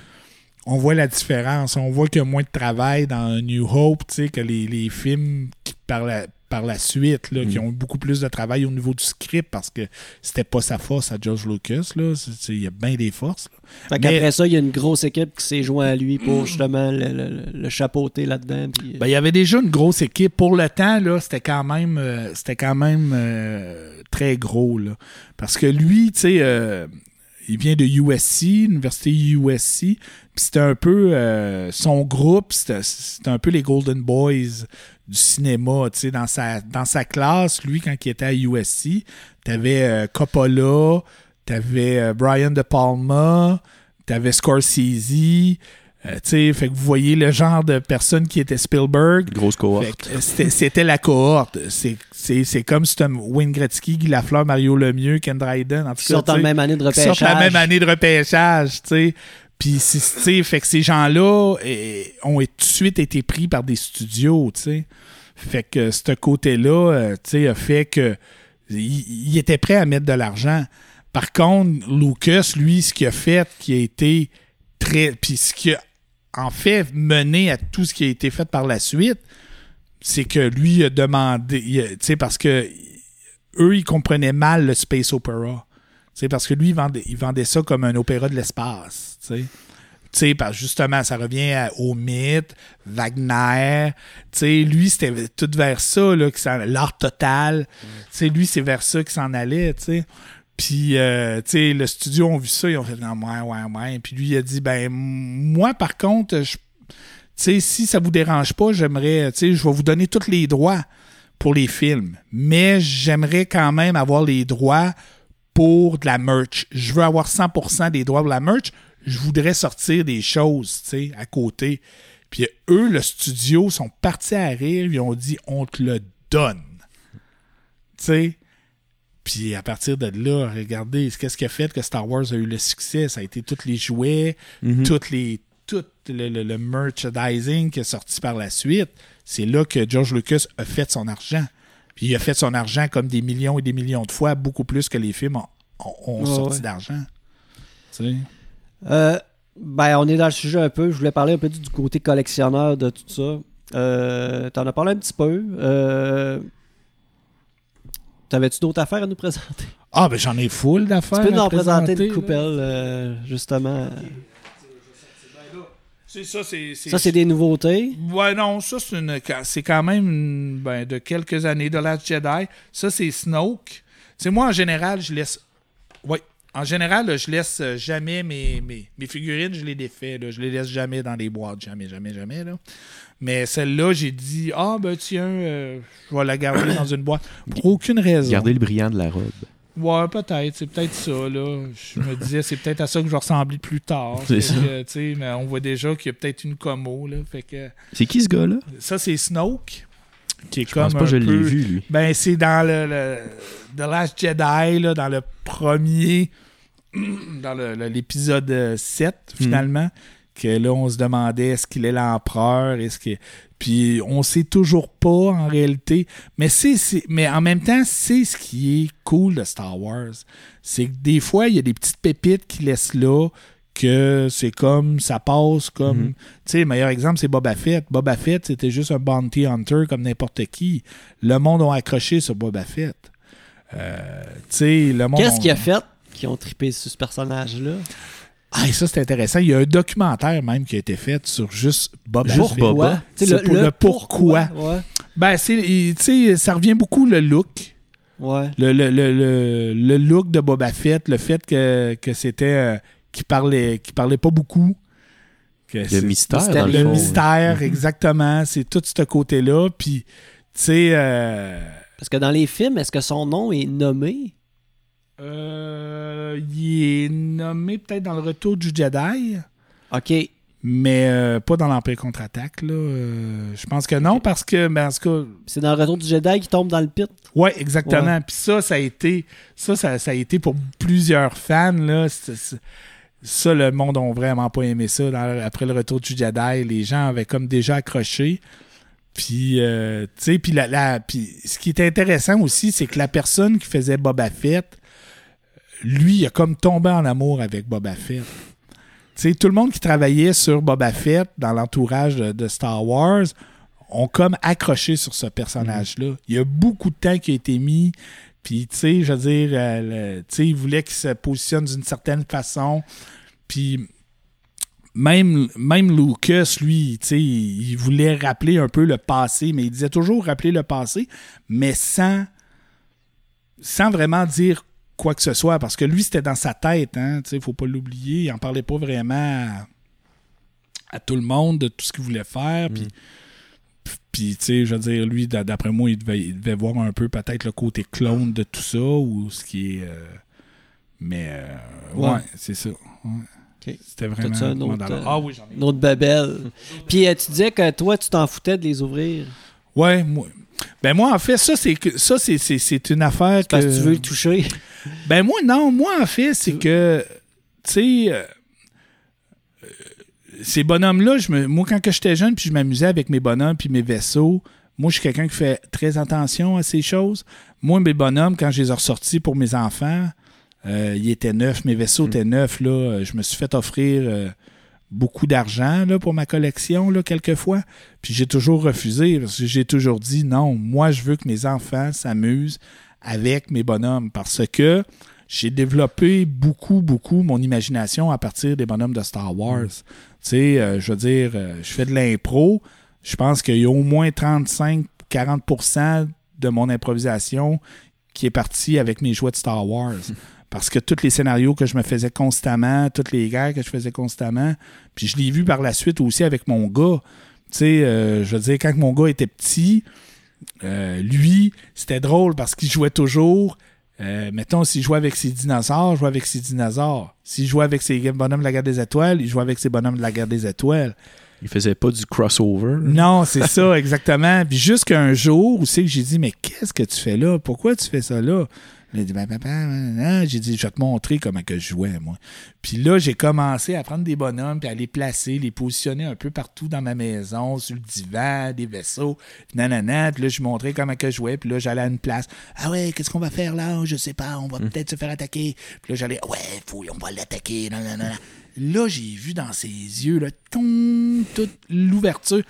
on voit la différence. On voit qu'il y a moins de travail dans New Hope, tu sais, que les, les films qui, par, la, par la suite, là, qui Mm. ont beaucoup plus de travail au niveau du script parce que c'était pas sa force à George Lucas. là. Il y a bien des forces. Fait Mais- qu'après ça, il y a une grosse équipe qui s'est jointe à lui pour justement le, le- le chapeauter là-dedans. euh, Ben, il y avait déjà une grosse équipe. Pour le temps, là, c'était quand même, euh, c'était quand même euh, très gros. Là. Parce que lui, tu sais, euh, il vient de USC, l'université USC. Puis c'était un peu son groupe, c'était un peu les Golden Boys du cinéma. Tu sais, dans sa, dans sa classe, lui, quand il était à USC, t'avais euh, Coppola, t'avais euh, Brian De Palma, t'avais Scorsese. euh, tu sais, fait que vous voyez le genre de personne qui était Spielberg. Grosse cohorte. euh, C'était la cohorte. C'est- comme si c'était Wayne Gretzky, Guy Lafleur, Mario Lemieux, Ken Dryden. En tout qui cas, sortent en même année de qui repêchage. sortent la même année de repêchage, tu sais. Puis, c'est- fait que ces gens-là eh, ont tout de suite été pris par des studios, tu sais. Fait que ce côté-là, euh, tu sais, a fait que il, était prêt à mettre de l'argent. Par contre, Lucas, lui, ce qu'il a fait, qui a été très. Puis ce qui a en fait mené à tout ce qui a été fait par la suite, c'est que lui a demandé. Tu sais, parce que eux, ils comprenaient mal le space opera. Tu sais, parce que lui, vendait, il vendait ça comme un opéra de l'espace. Tu sais. Justement, ça revient à- au mythe, Wagner. Tu lui, c'était tout vers ça, là, l'art total. Lui, c'est vers ça qu'il s'en allait, tu. Puis, euh, tu sais, le studio ont vu ça, ils ont fait, non, ouais, ouais, ouais. Puis lui, il a dit, ben, moi, par contre, si ça vous dérange pas, j'aimerais, tu sais, je vais vous donner tous les droits pour les films. Mais j'aimerais quand même avoir les droits pour de la merch. Je veux avoir 100% des droits pour la merch. Je voudrais sortir des choses, tu sais, à côté. Puis eux, le studio, sont partis à rire. Ils ont dit, on te le donne. Tu sais. Puis à partir de là, regardez, qu'est-ce qui a fait que Star Wars a eu le succès? Ça a été tous les jouets, Mhm. toutes les, tout le, le- le merchandising qui est sorti par la suite. C'est là que George Lucas a fait son argent. Puis il a fait son argent comme des millions et des millions de fois, beaucoup plus que les films ont, ont- ont Ouais, sorti ouais. d'argent. Tu sais? Euh, ben, on est dans le sujet un peu. Je voulais parler un peu du du côté collectionneur de tout ça. Euh, T'en as parlé un petit peu. Euh, T'avais-tu d'autres affaires à nous présenter? Ah, ben j'en ai full d'affaires. tu peux nous à en présenter présenter, une coupelle, euh, justement. C'est ça, c'est. Ça, c'est des nouveautés. Ouais, non, ça, c'est une. C'est quand même ben, de quelques années de Last Jedi. Ça, c'est Snoke. Tu sais, moi, en général, je laisse. Oui. En général, je laisse jamais mes, mes, mes figurines, je les défais. Là. Je les laisse jamais dans les boîtes. Jamais, jamais, jamais. Là. Mais celle-là, j'ai dit Ah, ben tiens, euh, je vais la garder dans une boîte. Pour aucune raison. Garder le brillant de la robe. Ouais, peut-être. C'est peut-être ça, là. Je me disais, c'est peut-être à ça que je vais ressembler plus tard. C'est ça. que, mais on voit déjà qu'il y a peut-être une commo, là. Fait que C'est qui ce gars-là? ça, c'est Snoke, qui est Je comme pense pas un je l'ai vu, lui. Ben, c'est dans le, le- The Last Jedi, là, dans le premier, dans l'épisode euh, 7, finalement, que là, on se demandait est-ce qu'il est l'empereur, est-ce que... Puis on sait toujours pas, en réalité. Mais, c'est, mais en même temps, c'est ce qui est cool de Star Wars. C'est que des fois, il y a des petites pépites qui laissent là, que c'est comme, ça passe comme... Mhm. Tu sais, le meilleur exemple, c'est Boba Fett. Boba Fett, c'était juste un bounty hunter comme n'importe qui. Le monde a accroché sur Boba Fett. Euh, tu sais, le monde... Qu'est-ce qu'il a fait? Qui ont trippé sur ce personnage-là? Ah, et ça, c'est intéressant. Il y a un documentaire même qui a été fait sur juste Fett. Boba? C'est pour le pourquoi? Ouais. Ben, c'est, il- tu sais, ça revient beaucoup le look. Ouais. Le, le, le, le, le look de Boba Fett, le fait que, que c'était... euh, qu'il parlait, qu'il parlait pas beaucoup. Que Le c'est- mystère, dans le, le fond. mystère, exactement. C'est tout ce côté-là. Puis, tu sais... euh, Parce que dans les films, est-ce que son nom est nommé? Euh, il est nommé peut-être dans le retour du Jedi, OK. mais euh, pas dans l'Empire contre-attaque. Là. Euh, je pense que non, parce que, ben, C'est dans le retour du Jedi qui tombe dans le pit? ouais, exactement. Puis ça, ça a été, ça, ça, ça a été pour plusieurs fans. Là, ça, le monde n'a vraiment pas aimé ça. Dans- après le retour du Jedi, les gens avaient comme déjà accroché. Puis, euh, tu sais, puis la, la- puis ce qui est intéressant aussi, c'est que la personne qui faisait Boba Fett, lui, il a comme tombé en amour avec Boba Fett. Tu sais, tout le monde qui travaillait sur Boba Fett dans l'entourage de, Star Wars ont comme accroché sur ce personnage-là. Il y a beaucoup de temps qui a été mis. Puis, tu sais, je veux dire, euh, il voulait qu'il se positionne d'une certaine façon. Puis, même, même Lucas, lui, il voulait rappeler un peu le passé, mais il disait toujours rappeler le passé, mais sans, sans vraiment dire quoi que ce soit, parce que lui, c'était dans sa tête, hein, tu sais, faut pas l'oublier, il en parlait pas vraiment à, à tout le monde de tout ce qu'il voulait faire, puis, puis, tu sais, je veux dire, lui, d'a- d'après moi, il devait, il devait voir un peu peut-être le côté clone de tout ça, ou ce qui est... euh, mais, euh, ouais, Ouais. c'est ça. ouais. C'était vraiment... T'as-tu un autre, euh, Ah oui, j'en ai. Une autre babelle? Puis euh, tu disais que toi, tu t'en foutais de les ouvrir. Ouais, moi. Ben moi, en fait, ça, c'est ça, c'est, c'est, c'est une affaire que. Parce que tu veux le toucher. Ben moi, non, moi, en fait, c'est que. Tu sais. euh, euh, ces bonhommes-là, je me, moi, quand que j'étais jeune, puis je m'amusais avec mes bonhommes puis mes vaisseaux, moi, je suis quelqu'un qui fait très attention à ces choses. Moi, mes bonhommes, quand je les ai ressortis pour mes enfants, euh, ils étaient neufs, mes vaisseaux Mm. étaient neufs. Là, Euh, je me suis fait offrir beaucoup d'argent là, pour ma collection, là, quelquefois. Puis j'ai toujours refusé, parce que j'ai toujours dit non, moi, je veux que mes enfants s'amusent avec mes bonhommes, parce que j'ai développé beaucoup, beaucoup mon imagination à partir des bonhommes de Star Wars. Tu sais, euh, je veux dire, euh, je fais de l'impro. Je pense qu'il y a au moins 35-40% de mon improvisation qui est partie avec mes jouets de Star Wars. Parce que tous les scénarios que je me faisais constamment, toutes les guerres que je faisais constamment, puis je l'ai vu par la suite aussi avec mon gars. Tu sais, euh, je veux dire, quand mon gars était petit, euh, lui, c'était drôle parce qu'il jouait toujours. Euh, mettons, s'il jouait avec ses dinosaures, il jouait avec ses dinosaures. S'il jouait avec ses bonhommes de la guerre des étoiles, il jouait avec ses bonhommes de la guerre des étoiles. Il faisait pas du crossover. Non, c'est ça, exactement. Puis jusqu'à un jour où c'est que j'ai dit, mais qu'est-ce que tu fais là? Pourquoi tu fais ça là? Il a dit, ben, papa, hein, j'ai dit, je vais te montrer comment que je jouais, moi. Puis là, j'ai commencé à prendre des bonhommes, puis à les placer, les positionner un peu partout dans ma maison, sur le divan, des vaisseaux, nanana. Puis là, je montrais comment que je jouais, puis là, j'allais à une place. Ah ouais, qu'est-ce qu'on va faire là? Je sais pas, on va peut-être se faire attaquer. Puis là, j'allais, ouais, fouille, on va l'attaquer, nanana. Là, j'ai vu dans ses yeux, là, toute l'ouverture.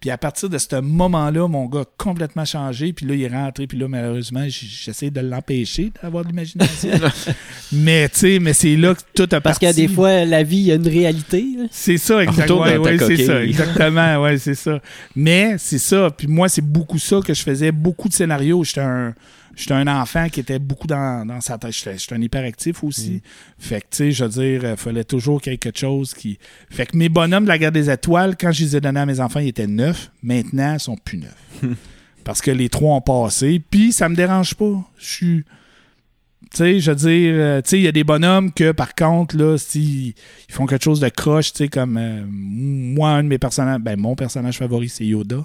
Puis à partir de ce moment-là, mon gars a complètement changé. Puis là, il est rentré. Puis là, malheureusement, j'essaie de l'empêcher d'avoir de l'imagination. mais tu sais, mais c'est là que tout a Parce parti. qu'il y a des fois, la vie, il y a une réalité. C'est ça, exactement. Ouais, c'est ça, exactement. Ouais, c'est ça. Mais c'est ça. Puis moi, c'est beaucoup ça que je faisais. Beaucoup de scénarios. J'étais un, j'étais un enfant qui était beaucoup dans, dans sa tête. J'étais, un hyperactif aussi. Fait que, tu sais, je veux dire, il fallait toujours quelque chose qui. Fait que mes bonhommes de la guerre des étoiles, quand je les ai donnés à mes enfants, ils étaient neufs. Maintenant, ils sont plus neufs. Parce que les trois ont passé. Puis ça me dérange pas. Je suis. Tu sais, je veux dire, euh, tu sais, il y a des bonhommes que, par contre, là, si ils font quelque chose de croche, tu sais, comme euh, moi, un de mes personnages, ben, mon personnage favori, c'est Yoda.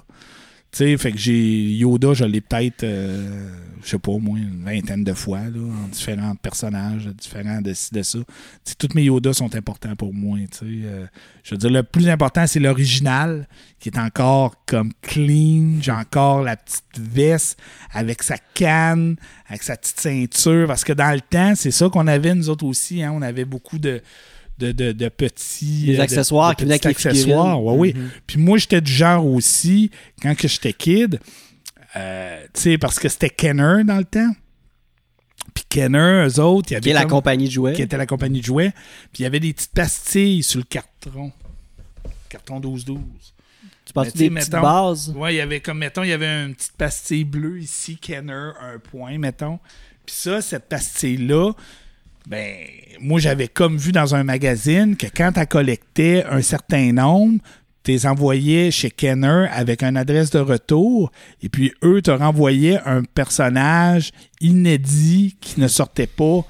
Sais, fait que j'ai Yoda, je l'ai peut-être, euh, je sais pas, au moins une vingtaine de fois, en différents personnages, différents de ci, de ça. Tu sais, tous mes Yodas sont importants pour moi, euh, je veux dire, le plus important, c'est l'original, qui est encore comme clean. J'ai encore la petite veste avec sa canne, avec sa petite ceinture. Parce que dans le temps, c'est ça qu'on avait, nous autres aussi. hein, on avait beaucoup de, de, de, de petits... Des euh, accessoires de qui venaient avec les accessoires, ouais, oui. Mhm. Puis moi, j'étais du genre aussi, quand que j'étais kid, euh, tu sais, parce que c'était Kenner dans le temps. Puis Kenner, eux autres, il y avait Qui est la comme- compagnie de jouets. qui était la compagnie de jouets. Puis il y avait des petites pastilles sur le carton. Carton 12-12. Tu penses des petites mettons- bases? Ouais, il y avait comme, mettons, il y avait une petite pastille bleue ici, Kenner, un point, mettons. Puis ça, cette pastille-là, ben, moi, j'avais comme vu dans un magazine que quand tu collectais un certain nombre, tu les envoyais chez Kenner avec une adresse de retour, et puis eux te renvoyaient un personnage inédit qui ne sortait pas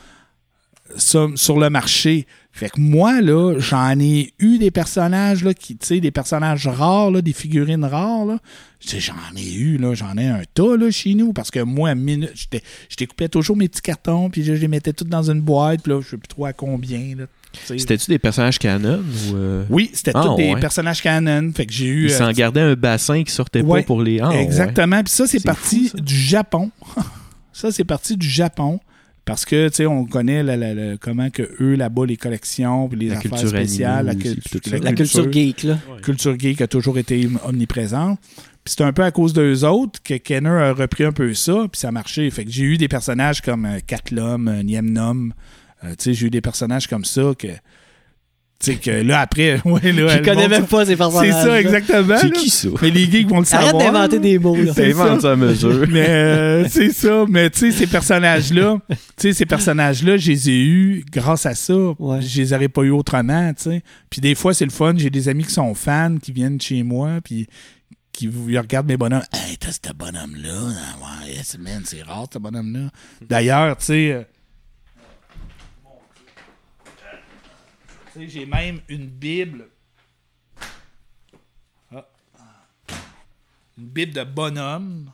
sur, sur le marché. Fait que moi, là, j'en ai eu des personnages, là, qui, tu sais, des personnages rares, là, des figurines rares, là. J'en ai eu, là, j'en ai un tas, là, chez nous, parce que moi, à minute, j'étais- je découpais toujours mes petits cartons, puis je les mettais tous dans une boîte, puis là, je sais plus trop à combien, là. C'était-tu des personnages canon ou. euh, Oui, c'était Ah, tous des ouais. personnages canon. Fait que j'ai eu. Ils euh, s'en gardaient un bassin qui sortait Ouais, pas pour les. Ah, ouais. Exactement. Puis ça, c'est C'est parti fou, ça. du Japon. ça, c'est parti du Japon. Parce que, tu sais, on connaît la- la- la- comment que eux, là-bas, les collections, puis les La affaires culture spéciales, la, aussi, tout culture geek, là. culture geek a toujours été omniprésente. Puis c'est un peu à cause d'eux autres que Kenner a repris un peu ça, puis ça a marché. Fait que j'ai eu des personnages comme euh, Catlum, euh, Niemnom. Euh, tu sais, j'ai eu des personnages comme ça que. Tu sais, que là, après. Ouais, là, Je connais même pas ces C'est personnages. ça, exactement. C'est qui ça? Mais les geeks vont le savoir. Arrête d'inventer des mots, là. C'est T'inventes ça à mesure. mais euh, c'est ça. Mais tu sais, ces personnages-là, tu sais, ces personnages-là, je les ai eus grâce à ça. Ouais. Je les aurais pas eu autrement, tu sais. Puis des fois, c'est le fun. J'ai des amis qui sont fans, qui viennent chez moi, puis qui regardent mes bonhommes. Hey, t'as ce bonhomme-là. Ouais, yes, man, c'est rare, ce bonhomme-là. D'ailleurs, tu sais. euh, tu sais, j'ai même une Bible. Ah. Une Bible de bonhomme.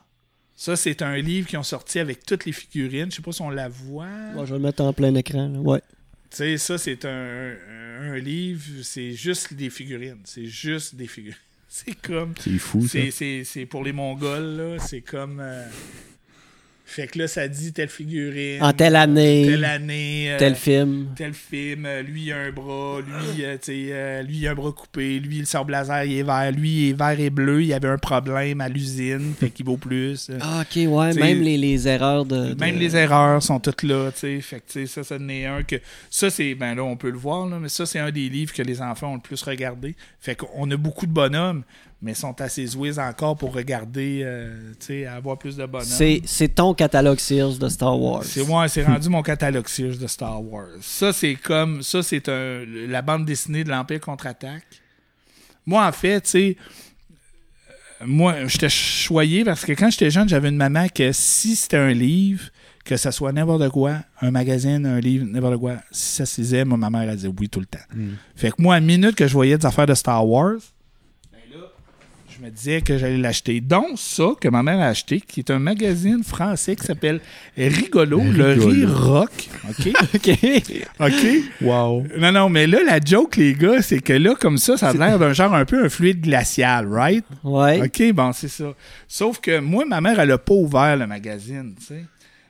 Ça, c'est un livre qu'ils ont sorti avec toutes les figurines. Je sais pas si on la voit. Bon, je vais le mettre en plein écran. là. Ouais. Tu sais, ça, c'est un, livre, c'est juste des figurines. C'est juste des figurines. C'est comme. C'est fou, ça. C'est, c'est, c'est pour les Mongols, là. C'est comme. euh, Fait que là, ça dit telle figurine. En telle année, Telle année. euh, tel film. tel film, euh, lui il a un bras, lui, euh, euh, lui il a un bras coupé, lui le sable laser il est vert, lui il est vert et bleu, il y avait un problème à l'usine, fait qu'il vaut plus. euh. Ah, ok, ouais. T'sais, Même les, les erreurs de. Même de- les erreurs sont toutes là. Fait que, ça, ça en est un que. Ça, c'est. Ben là, on peut le voir, là, mais ça, c'est un des livres que les enfants ont le plus regardé. Fait qu'on a beaucoup de bonhommes, mais sont assez zouiz encore pour regarder, euh, tu sais, avoir plus de bonhommes. C'est, c'est ton catalogue Sears de Star Wars. C'est moi, c'est rendu mon catalogue Sears de Star Wars. Ça, c'est comme. Ça, c'est un, la bande dessinée de l'Empire contre-attaque. Moi, en fait, tu sais. euh, Moi, j'étais choyé parce que quand j'étais jeune, j'avais une maman que si c'était un livre, que ça soit n'importe quoi, un magazine, un livre, n'importe quoi, si ça se lisait, ma mère, elle disait oui tout le temps. Mm. Fait que moi, à une minute que je voyais des affaires de Star Wars, je me disais que j'allais l'acheter. Donc, ça que ma mère a acheté, qui est un magazine français qui s'appelle Rigolo, le rire rock. OK? ok. OK? Wow. Non, non, mais là, la joke, les gars, c'est que là, comme ça, ça a l'air d'un genre un peu un fluide glacial, right? Ouais. OK, bon, c'est ça. Sauf que moi, ma mère, elle a pas ouvert le magazine, tu sais.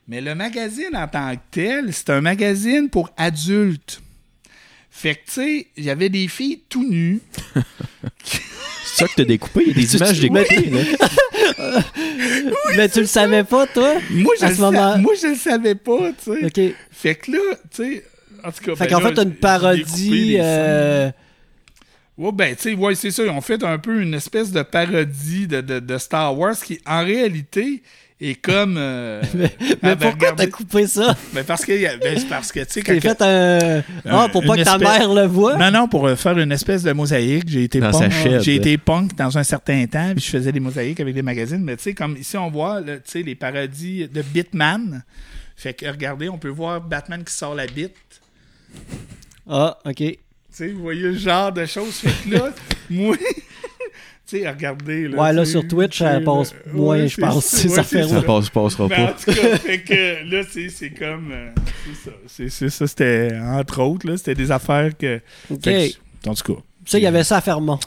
Mais le magazine en tant que tel, c'est un magazine pour adultes. Fait que, tu sais, il y avait des filles tout nues. C'est ça que t'as découpé? Il y a des images découpées, là. Mais tu le savais pas, toi? Moi, je À le ce moment- moi, je le savais pas, tu sais. Fait que là, tu sais, en tout cas. Fait ben qu'en fait, t'as une parodie. euh, Ouais, ben, tu sais, ouais, c'est ça. Ils ont fait un peu une espèce de parodie de, de, de Star Wars qui, en réalité, est comme. euh, Mais ah, ben, pourquoi t'as coupé ça? Ben, parce que, y a- ben, c'est parce que, tu sais, fait un. Ah, pour pas que ta mère le voie? Non, non, pour euh, faire une espèce de mosaïque. J'ai été Dans punk. J'ai été punk dans un certain temps, puis je faisais des mosaïques avec des magazines. Mais tu sais, comme ici, on voit, là, tu sais, les parodies de Bitman. Fait que, regardez, on peut voir Batman qui sort la bite. Ah, OK. Tu sais, vous voyez le genre de choses. Fait que là, moi. Tu sais, regardez. Là, Ouais, là, sur Twitch, ça passe moins, ouais, je pense, ça, ouais, c'est Ça passe, passera Ben, en pas. tout cas, fait que là, c'est c'est comme. euh, c'est ça. C'est c'est ça, c'était, entre autres, là, c'était des affaires que. OK. fait que, en tout cas. Ça, il y avait ça à Fermont.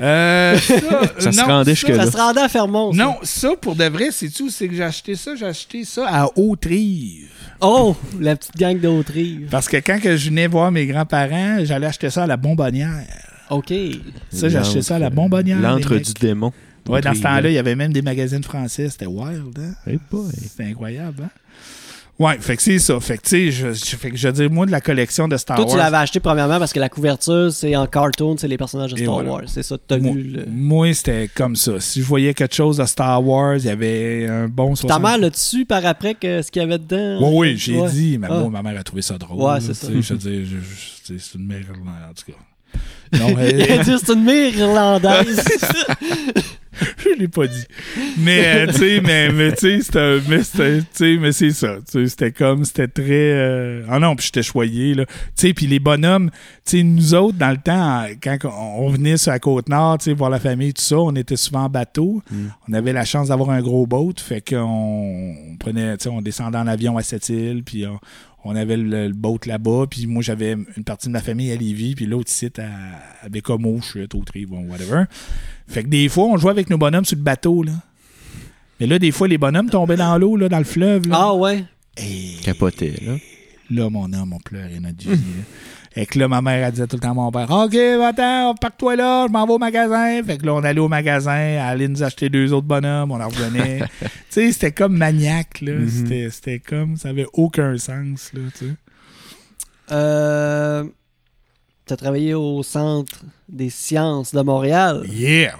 Euh, ça, Ça se non, rendait ça- se rendait à Fermont. ça. Non, ça, pour de vrai, c'est tout. C'est que j'ai acheté ça, j'ai acheté ça à Haute-Rive. Oh, la petite gang d'Autrive. Parce que quand que je venais voir mes grands-parents, j'allais acheter ça à la bonbonnière. OK. Ça, j'ai acheté ça à la bonbonnière. L'antre du démon. Ouais, dans ce temps-là, il y avait même des magazines français. C'était wild, hein? C'était incroyable, hein? Ouais, fait que c'est ça. Fait que, tu sais, je, je- fait que je veux dire, moi, de la collection de Star Toi, tu Wars. l'avais acheté premièrement parce que la couverture, c'est en cartoon, c'est les personnages de Star voilà. Wars. C'est ça, t'as moi, vu. Le... moi, c'était comme ça. Si je voyais quelque chose de Star Wars, il y avait un bon Ta 60... mère l'a-tu su par après que ce qu'il y avait dedans? Oui, oui, j'ai Ouais. dit, mais Ah. moi, ma mère a trouvé ça drôle. Ouais, c'est ça. Je veux dire, c'est une irlandaise, en tout cas. Non, Il a elle- dit c'est une mère irlandaise. je l'ai pas dit. Mais, euh, tu sais, mais, mais tu sais, mais mais c'est ça. C'était comme, c'était très... euh, Ah non, puis j'étais choyé, là. Tu sais, puis les bonhommes, tu sais, nous autres, dans le temps, quand on venait sur la Côte-Nord, tu sais, voir la famille, tout ça, on était souvent en bateau. Mm. On avait la chance d'avoir un gros boat, fait qu'on on prenait, tu sais, on descendait en avion à cette île, puis on, on avait le, le boat là-bas, puis moi, j'avais une partie de ma famille à Lévis, puis l'autre site à, à Bécomo, je suis au tri, bon, whatever. Fait que des fois, on jouait avec nos bonhommes sur le bateau, là. Mais là, des fois, les bonhommes tombaient dans l'eau, là, dans le fleuve, là. ah ouais. Et Capoté, là. là, mon homme, on pleurait notre vie. Et que là, ma mère, elle disait tout le temps à mon père OK, attends, parque-toi là, je m'en vais au magasin. Fait que là, on allait au magasin, elle allait nous acheter deux autres bonhommes, on en revenait. tu sais, c'était comme maniaque, là. Mhm. C'était- C'était comme, ça avait aucun sens, là, tu sais. Euh, T'as travaillé au Centre des sciences de Montréal. Yeah!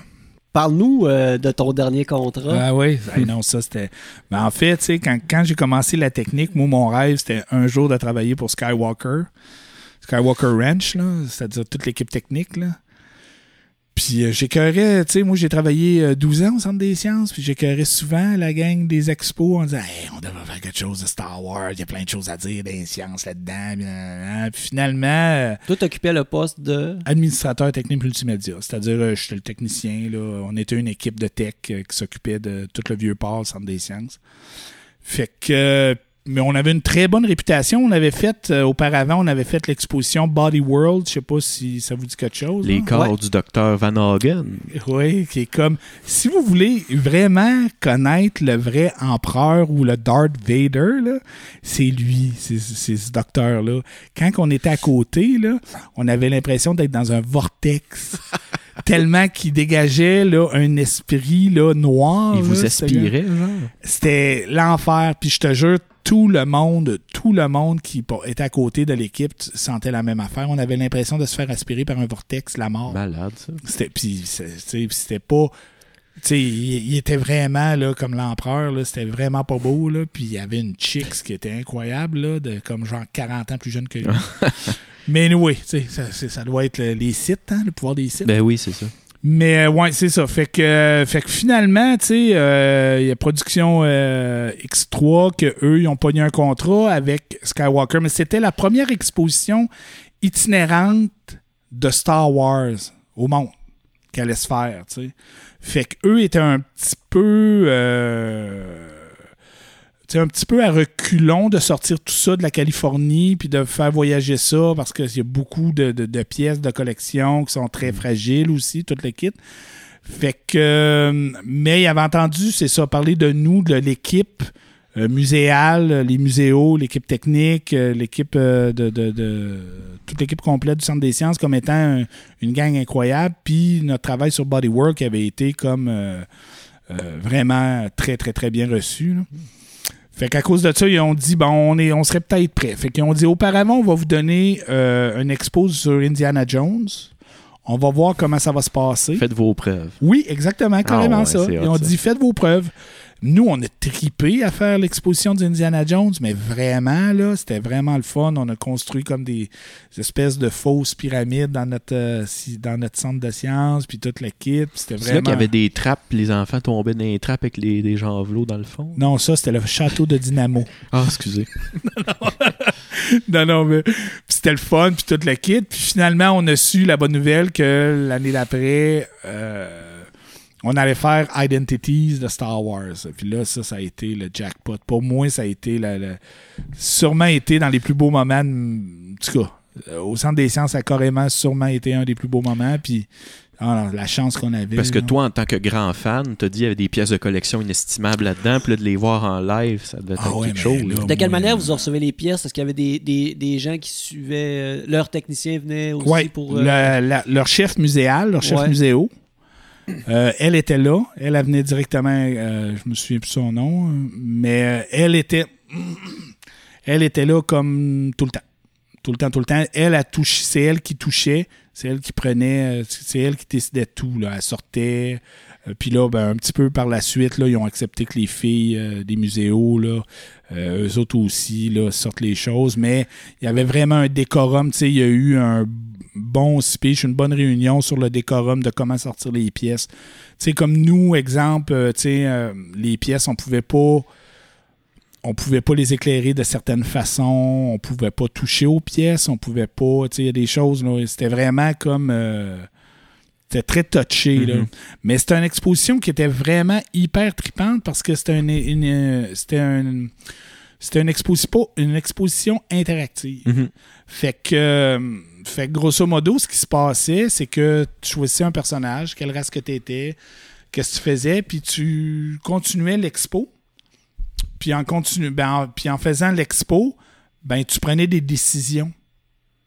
Parle-nous euh, de ton dernier contrat. Ah oui, non, ça c'était. Mais en fait, tu sais, quand, quand j'ai commencé la technique, moi, mon rêve, c'était un jour de travailler pour Skywalker. Skywalker Ranch, là, c'est-à-dire toute l'équipe technique, là. Puis euh, j'écœurais, tu sais, moi j'ai travaillé euh, 12 ans au Centre des sciences, puis j'écœurais souvent la gang des expos en disant Hey, on devrait faire quelque chose de Star Wars, il y a plein de choses à dire des sciences là-dedans. Puis finalement, euh, Toi, t'occupais le poste de? administrateur technique multimédia. C'est-à-dire, euh, j'étais le technicien. Là. On était une équipe de tech euh, qui s'occupait de tout le vieux port, le centre des sciences. Fait que. Mais on avait une très bonne réputation. On avait fait, euh, auparavant, on avait fait l'exposition Body World. Je sais pas si ça vous dit quelque chose. Les là. corps Ouais. du docteur Van Hagen. Oui, qui est comme. Si vous voulez vraiment connaître le vrai empereur ou le Darth Vader, là, c'est lui, c'est c'est ce docteur-là. Quand on était à côté, là, on avait l'impression d'être dans un vortex. tellement qu'il dégageait là, un esprit là, noir. Il vous là, aspirait, genre. C'était l'enfer. Puis je te jure, tout le monde, tout le monde qui était à côté de l'équipe sentait la même affaire. On avait l'impression de se faire aspirer par un vortex, la mort. Malade, ça. C'était puis c'était pas il, il était vraiment là, comme l'empereur, c'était vraiment pas beau. Là, puis il y avait une chicks qui était incroyable, là, de, comme genre 40 ans plus jeune que lui. Mais oui, ça, doit être le- les sites, hein, le pouvoir des sites. Ben oui, c'est ça. Mais euh, ouais, c'est ça. Fait que, euh, fait que finalement, tu sais, euh, il y a Production euh, X3 que eux, ils ont pogné un contrat avec Skywalker, mais c'était la première exposition itinérante de Star Wars au monde qu'elle allait se faire, tu sais. Fait que eux étaient un petit peu un petit peu à reculons de sortir tout ça de la Californie puis de faire voyager ça parce qu'il y a beaucoup de, de- de pièces de collection qui sont très fragiles aussi, toute le kit. Fait que, mais il avait entendu, c'est ça, parler de nous, de l'équipe euh, muséale, les muséaux, l'équipe technique, euh, l'équipe euh, de, de- de- toute l'équipe complète du Centre des sciences comme étant un- une gang incroyable. Puis notre travail sur Bodywork avait été comme euh, euh, vraiment très, très, très bien reçu. là. Fait qu'à cause de ça, ils ont dit, bon, on, est, on serait peut-être prêt. Fait qu'ils ont dit, auparavant, on va vous donner euh, un expose sur Indiana Jones. On va voir comment ça va se passer. Faites vos preuves. Oui, exactement, carrément Ah ouais, ça. Ils ont ça. dit faites vos preuves. Nous, on a tripé à faire l'exposition d'Indiana Jones, mais vraiment, là, c'était vraiment le fun. On a construit comme des espèces de fausses pyramides dans notre, euh, dans notre centre de sciences, puis toute le kit. C'était C'est là vraiment. qu'il y avait des trappes, puis les enfants tombaient dans les trappes avec les, des javelots dans le fond. Non, ça, c'était le château de Dynamo. Ah, excusez. non, non, mais c'était le fun, puis toute le kit. Puis finalement, on a su la bonne nouvelle que l'année d'après, euh, on allait faire Identities de Star Wars. Puis là, ça, ça a été le jackpot. Pour moi, ça a été la, la- sûrement été dans les plus beaux moments. de- En tout cas, euh, au Centre des sciences, ça a carrément sûrement été un des plus beaux moments. Puis ah, la chance qu'on avait. Parce que là. toi, en tant que grand fan, t'as dit qu'il y avait des pièces de collection inestimables là-dedans, puis là, de les voir en live, ça devait être Ah ouais, quelque chose. là, De quelle moi, manière vous recevez les pièces? Est-ce qu'il y avait des, des, des gens qui suivaient, euh, leurs techniciens venaient aussi Ouais, pour... euh, le- la- leur chef muséal, leur chef Ouais. muséo. Euh, elle était là. Elle, venait directement, euh, je me souviens plus son nom, mais euh, elle était, elle était là comme tout le temps, tout le temps, tout le temps. Elle a touché, c'est elle qui touchait, c'est elle qui prenait, euh, c'est elle qui décidait tout. Elle sortait. Puis là, ben, un petit peu par la suite, ils ont accepté que les filles des muséos, eux autres aussi, sortent les choses. Mais il y avait vraiment un décorum. Il y a eu un bon speech, une bonne réunion sur le décorum de comment sortir les pièces. Tu sais, comme nous, exemple, euh, tu sais, euh, les pièces, on pouvait pas on pouvait pas les éclairer de certaines façons, on pouvait pas toucher aux pièces, on pouvait pas, tu sais, il y a des choses, là, c'était vraiment comme, euh, c'était très touché, là. Mhm. Mais c'était une exposition qui était vraiment hyper tripante parce que c'était une, une- c'était un- c'était une, exposition, une exposition interactive. Mhm. Fait que, fait que grosso modo, ce qui se passait, c'est que tu choisissais un personnage, quelle race que tu étais, qu'est-ce que tu faisais, puis tu continuais l'expo. Puis en, continu, ben, en- puis en faisant l'expo, ben, tu prenais des décisions,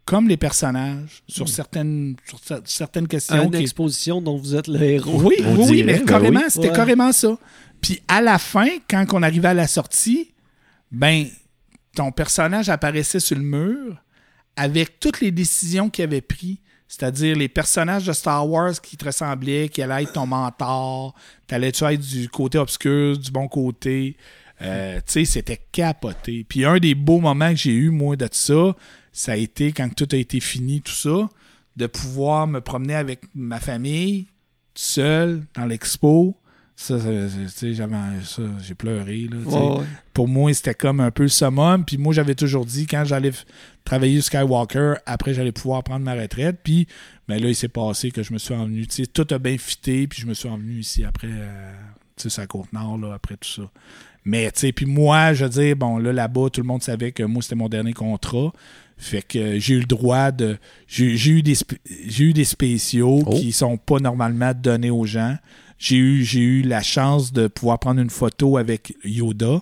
comme les personnages, sur, certaines, sur cer- certaines questions. une qui- exposition dont vous êtes le héros. oui, On oui, oui, dirait, mais ben carrément, oui. c'était Ouais. carrément ça. Puis à la fin, quand on arrivait à la sortie, ben, ton personnage apparaissait sur le mur avec toutes les décisions qu'il avait prises. C'est-à-dire les personnages de Star Wars qui te ressemblaient, qui allaient être ton mentor, t'allais-tu être du côté obscur, du bon côté. Euh, tu sais, c'était capoté. Puis un des beaux moments que j'ai eu, moi, de ça, ça a été quand tout a été fini, tout ça, de pouvoir me promener avec ma famille, seul, dans l'expo. Ça, tu sais, j'ai pleuré. Là. Ouais. Pour moi, c'était comme un peu le summum. Puis moi, j'avais toujours dit, quand j'allais travailler Skywalker, après, j'allais pouvoir prendre ma retraite. Puis ben là, il s'est passé que je me suis envenu. Tu sais, tout a bien fité, puis je me suis envenu ici après, euh, tu sais, Côte-Nord, là, après tout ça. Mais, tu sais, puis moi, je veux dire, bon, là, là-bas, tout le monde savait que moi, c'était mon dernier contrat. Fait que euh, j'ai eu le droit de. J'ai j'ai eu, des sp- j'ai eu des spéciaux Oh. qui sont pas normalement donnés aux gens. J'ai eu, j'ai eu la chance de pouvoir prendre une photo avec Yoda,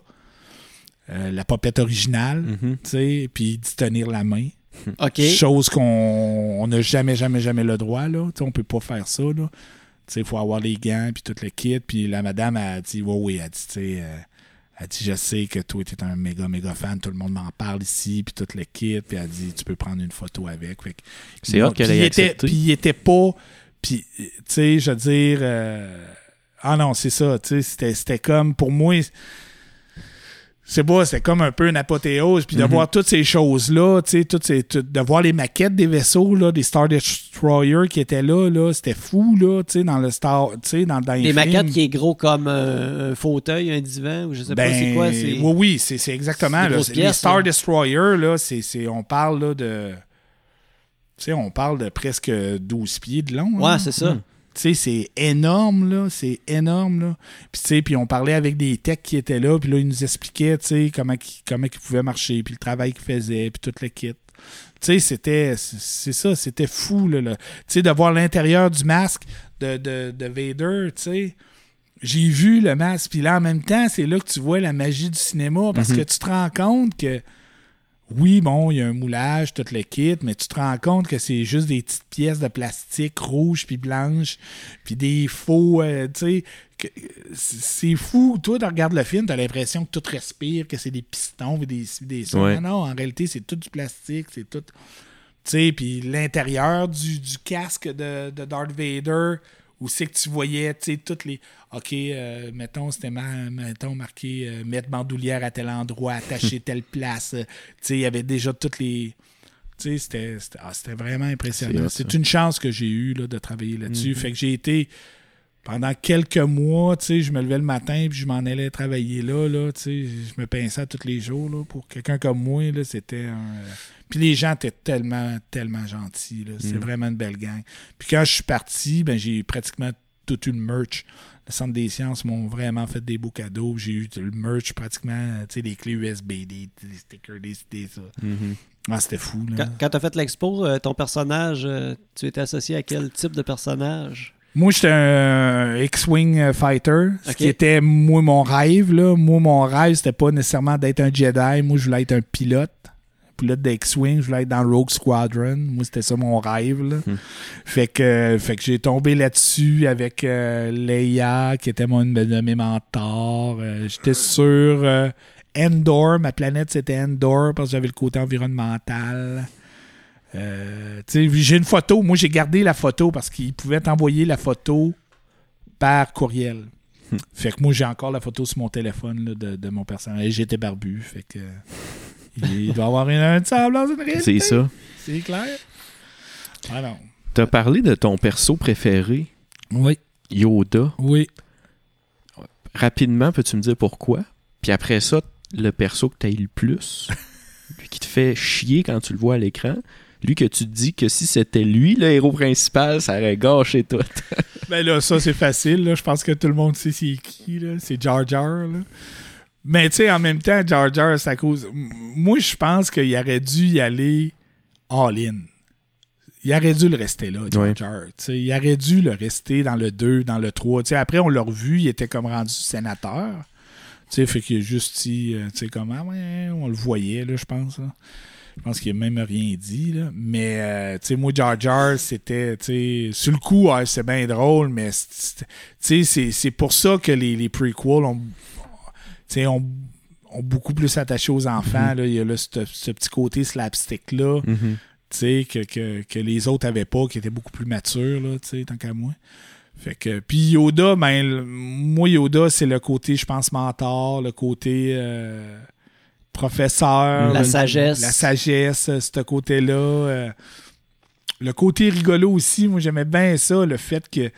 euh, la popette originale, sais, puis d'y tenir la main. Chose qu'on on n'a jamais, jamais, jamais le droit, là. Tu sais, on peut pas faire ça, il faut avoir les gants, puis tout le kit. Puis la madame a dit, oui, oui, elle dit, tu sais, euh, elle dit, je sais que toi, tu es un méga, méga fan, tout le monde m'en parle ici, puis tout le kit. Puis elle dit, tu peux prendre une photo avec. C'est hot qu'elle ait accepté. Puis il était pas. Puis, tu sais, je veux dire. euh, ah non, c'est ça. Tu sais, c'était- comme, pour moi, c'est pas, c'était comme un peu une apothéose. Puis de Mhm. voir toutes ces choses-là, tu sais, toutes ces, tout- de voir les maquettes des vaisseaux, là, des Star Destroyer qui étaient là, là c'était fou, là, tu sais, dans le Star. Tu sais, dans, dans les Les maquettes qui est gros comme euh, un fauteuil, un divan, ou je sais pas Ben, c'est quoi. Oui, oui, c'est exactement. là, les Star là. Destroyer, là, c'est c'est- on parle là, de. Tu sais, on parle de presque 12 pieds de long. Ouais, hein. c'est ça. Hmm. Tu sais, c'est énorme, là. C'est énorme, là. Puis, tu sais, puis on parlait avec des techs qui étaient là, puis là, ils nous expliquaient, tu sais, comment, comment ils pouvaient marcher, puis le travail qu'ils faisaient, puis tout le kit. Tu sais, c'était... C'est c'est ça, c'était fou, là. là. Tu sais, de voir l'intérieur du masque de, de, de Vader, tu sais. j'ai vu le masque, puis là, en même temps, c'est là que tu vois la magie du cinéma, parce Mhm. que tu te rends compte que, oui, bon, il y a un moulage, tout le kit, mais tu te rends compte que c'est juste des petites pièces de plastique rouges puis blanches, puis des faux, euh, tu sais, c'est fou. Toi, tu regardes le film, tu as l'impression que tout respire, que c'est des pistons et des, des. Ouais. Non, non, en réalité, c'est tout du plastique, c'est tout... Tu sais, puis l'intérieur du, du casque de, de Darth Vader, où c'est que tu voyais, tu sais, toutes les... OK, euh, mettons, c'était mettons, marqué euh, mettre bandoulière à tel endroit, attacher telle place. euh, tu sais, il y avait déjà toutes les... Tu sais, c'était- c'était ah, c'était vraiment impressionnant. C'est une chance que j'ai eue là, de travailler là-dessus. Mhm. Fait que j'ai été... Pendant quelques mois, tu sais, je me levais le matin puis je m'en allais travailler là, là, tu sais, je me pinçais tous les jours, là, pour quelqu'un comme moi, là, c'était un... Puis les gens étaient tellement, tellement gentils, là, c'est Mhm. vraiment une belle gang. Puis quand je suis parti, ben, j'ai pratiquement toute une merch. Le Centre des sciences m'ont vraiment fait des beaux cadeaux. J'ai eu le merch pratiquement, tu sais, des clés USB, des, des stickers, des, des ça. Mhm. Ah, c'était fou, là. Quand, quand tu as fait l'expo, euh, ton personnage, euh, tu étais associé à quel type de personnage? Moi, j'étais un X-Wing euh, fighter, ce qui était, moi, mon rêve. Là. Moi, mon rêve, c'était pas nécessairement d'être un Jedi. Moi, je voulais être un pilote. Pilote de X-Wing, je voulais être dans Rogue Squadron. Moi, c'était ça mon rêve. là. Hmm. Fait que, fait que j'ai tombé là-dessus avec euh, Leia, qui était mon, de mes mentors. Euh, J'étais sur euh, Endor. Ma planète, c'était Endor, parce que j'avais le côté environnemental. Euh, j'ai une photo. Moi, j'ai gardé la photo parce qu'il pouvait t'envoyer la photo par courriel. Hmm. Fait que moi, j'ai encore la photo sur mon téléphone là, de, de mon personnage. J'étais barbu. Fait que. Il doit avoir une, un semblance d'une réalité. C'est ça. C'est clair. Ah non. T'as parlé de ton perso préféré, Oui. Yoda. Oui. Rapidement, peux-tu me dire pourquoi? Puis après ça, le perso que t'as eu le plus, lui qui te fait chier quand tu le vois à l'écran, lui que tu te dis que si c'était lui le héros principal, ça aurait gâché tout. Ben là, ça, c'est facile. là. Je pense que tout le monde sait c'est qui. là. C'est Jar Jar. là. Mais tu sais, en même temps, Jar Jar, c'est à cause. Moi, je pense qu'il aurait dû y aller all-in. Il aurait dû le rester là, Jar Ouais. Jar. Il aurait dû le rester dans le 2, dans le 3. Tu sais, après, on l'a revu, il était comme rendu sénateur. Tu sais, fait qu'il a juste euh, tu sais, comment, ouais, on le voyait, là, je pense. Je pense qu'il a même rien dit, là. Mais, euh, tu sais, moi, Jar Jar, c'était, tu sais, sur le coup, c'est bien drôle, mais, tu sais, c'est- pour ça que les, les prequels ont, tu sais, ont, ont beaucoup plus attaché aux enfants, là. Il y a là, ce, ce petit côté slapstick-là, tu sais, que, que, que les autres avaient pas, qui était beaucoup plus mature, là, tu sais, tant qu'à moi. Fait que, puis Yoda, ben, moi, Yoda, c'est le côté, je pense, mentor, le côté euh, professeur. La le- sagesse. La sagesse, euh, ce côté-là. euh, le côté rigolo aussi, moi, j'aimais bien ça, le fait que,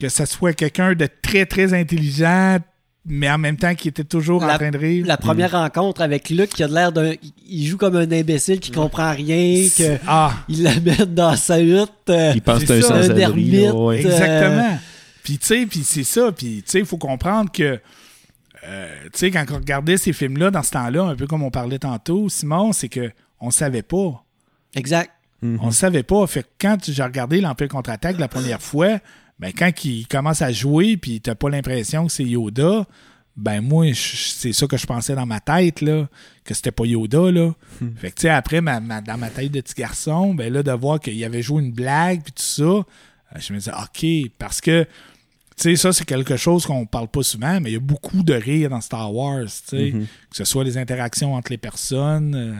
que ça soit quelqu'un de très, très intelligent, mais en même temps qui était toujours La- en train de rire. La première rencontre avec Luke qui a l'air d'un. Il joue comme un imbécile qui comprend rien, que Ah, il l'amène dans sa hutte. euh, Il pense que C'est un ça, un là, ouais. Exactement. Puis, tu sais, puis c'est ça. Puis, tu sais, il faut comprendre que, euh, tu sais, quand on regardait ces films-là, dans ce temps-là, un peu comme on parlait tantôt, Simon, c'est que on savait pas. Exact. Mhm. On savait pas. Fait que quand j'ai regardé l'Empire contre-attaque la première fois, ben, quand il commence à jouer, puis t'as pas l'impression que c'est Yoda, ben, moi, c'est ça que je pensais dans ma tête, là, que c'était pas Yoda, là. Fait que, tu sais, après, ma- ma- dans ma tête de petit garçon, ben, là, de voir qu'il avait joué une blague, puis tout ça, euh, je me disais, OK, parce que, tu sais, ça, c'est quelque chose qu'on parle pas souvent, mais il y a beaucoup de rire dans Star Wars, tu sais, Mhm. que ce soit les interactions entre les personnes. euh,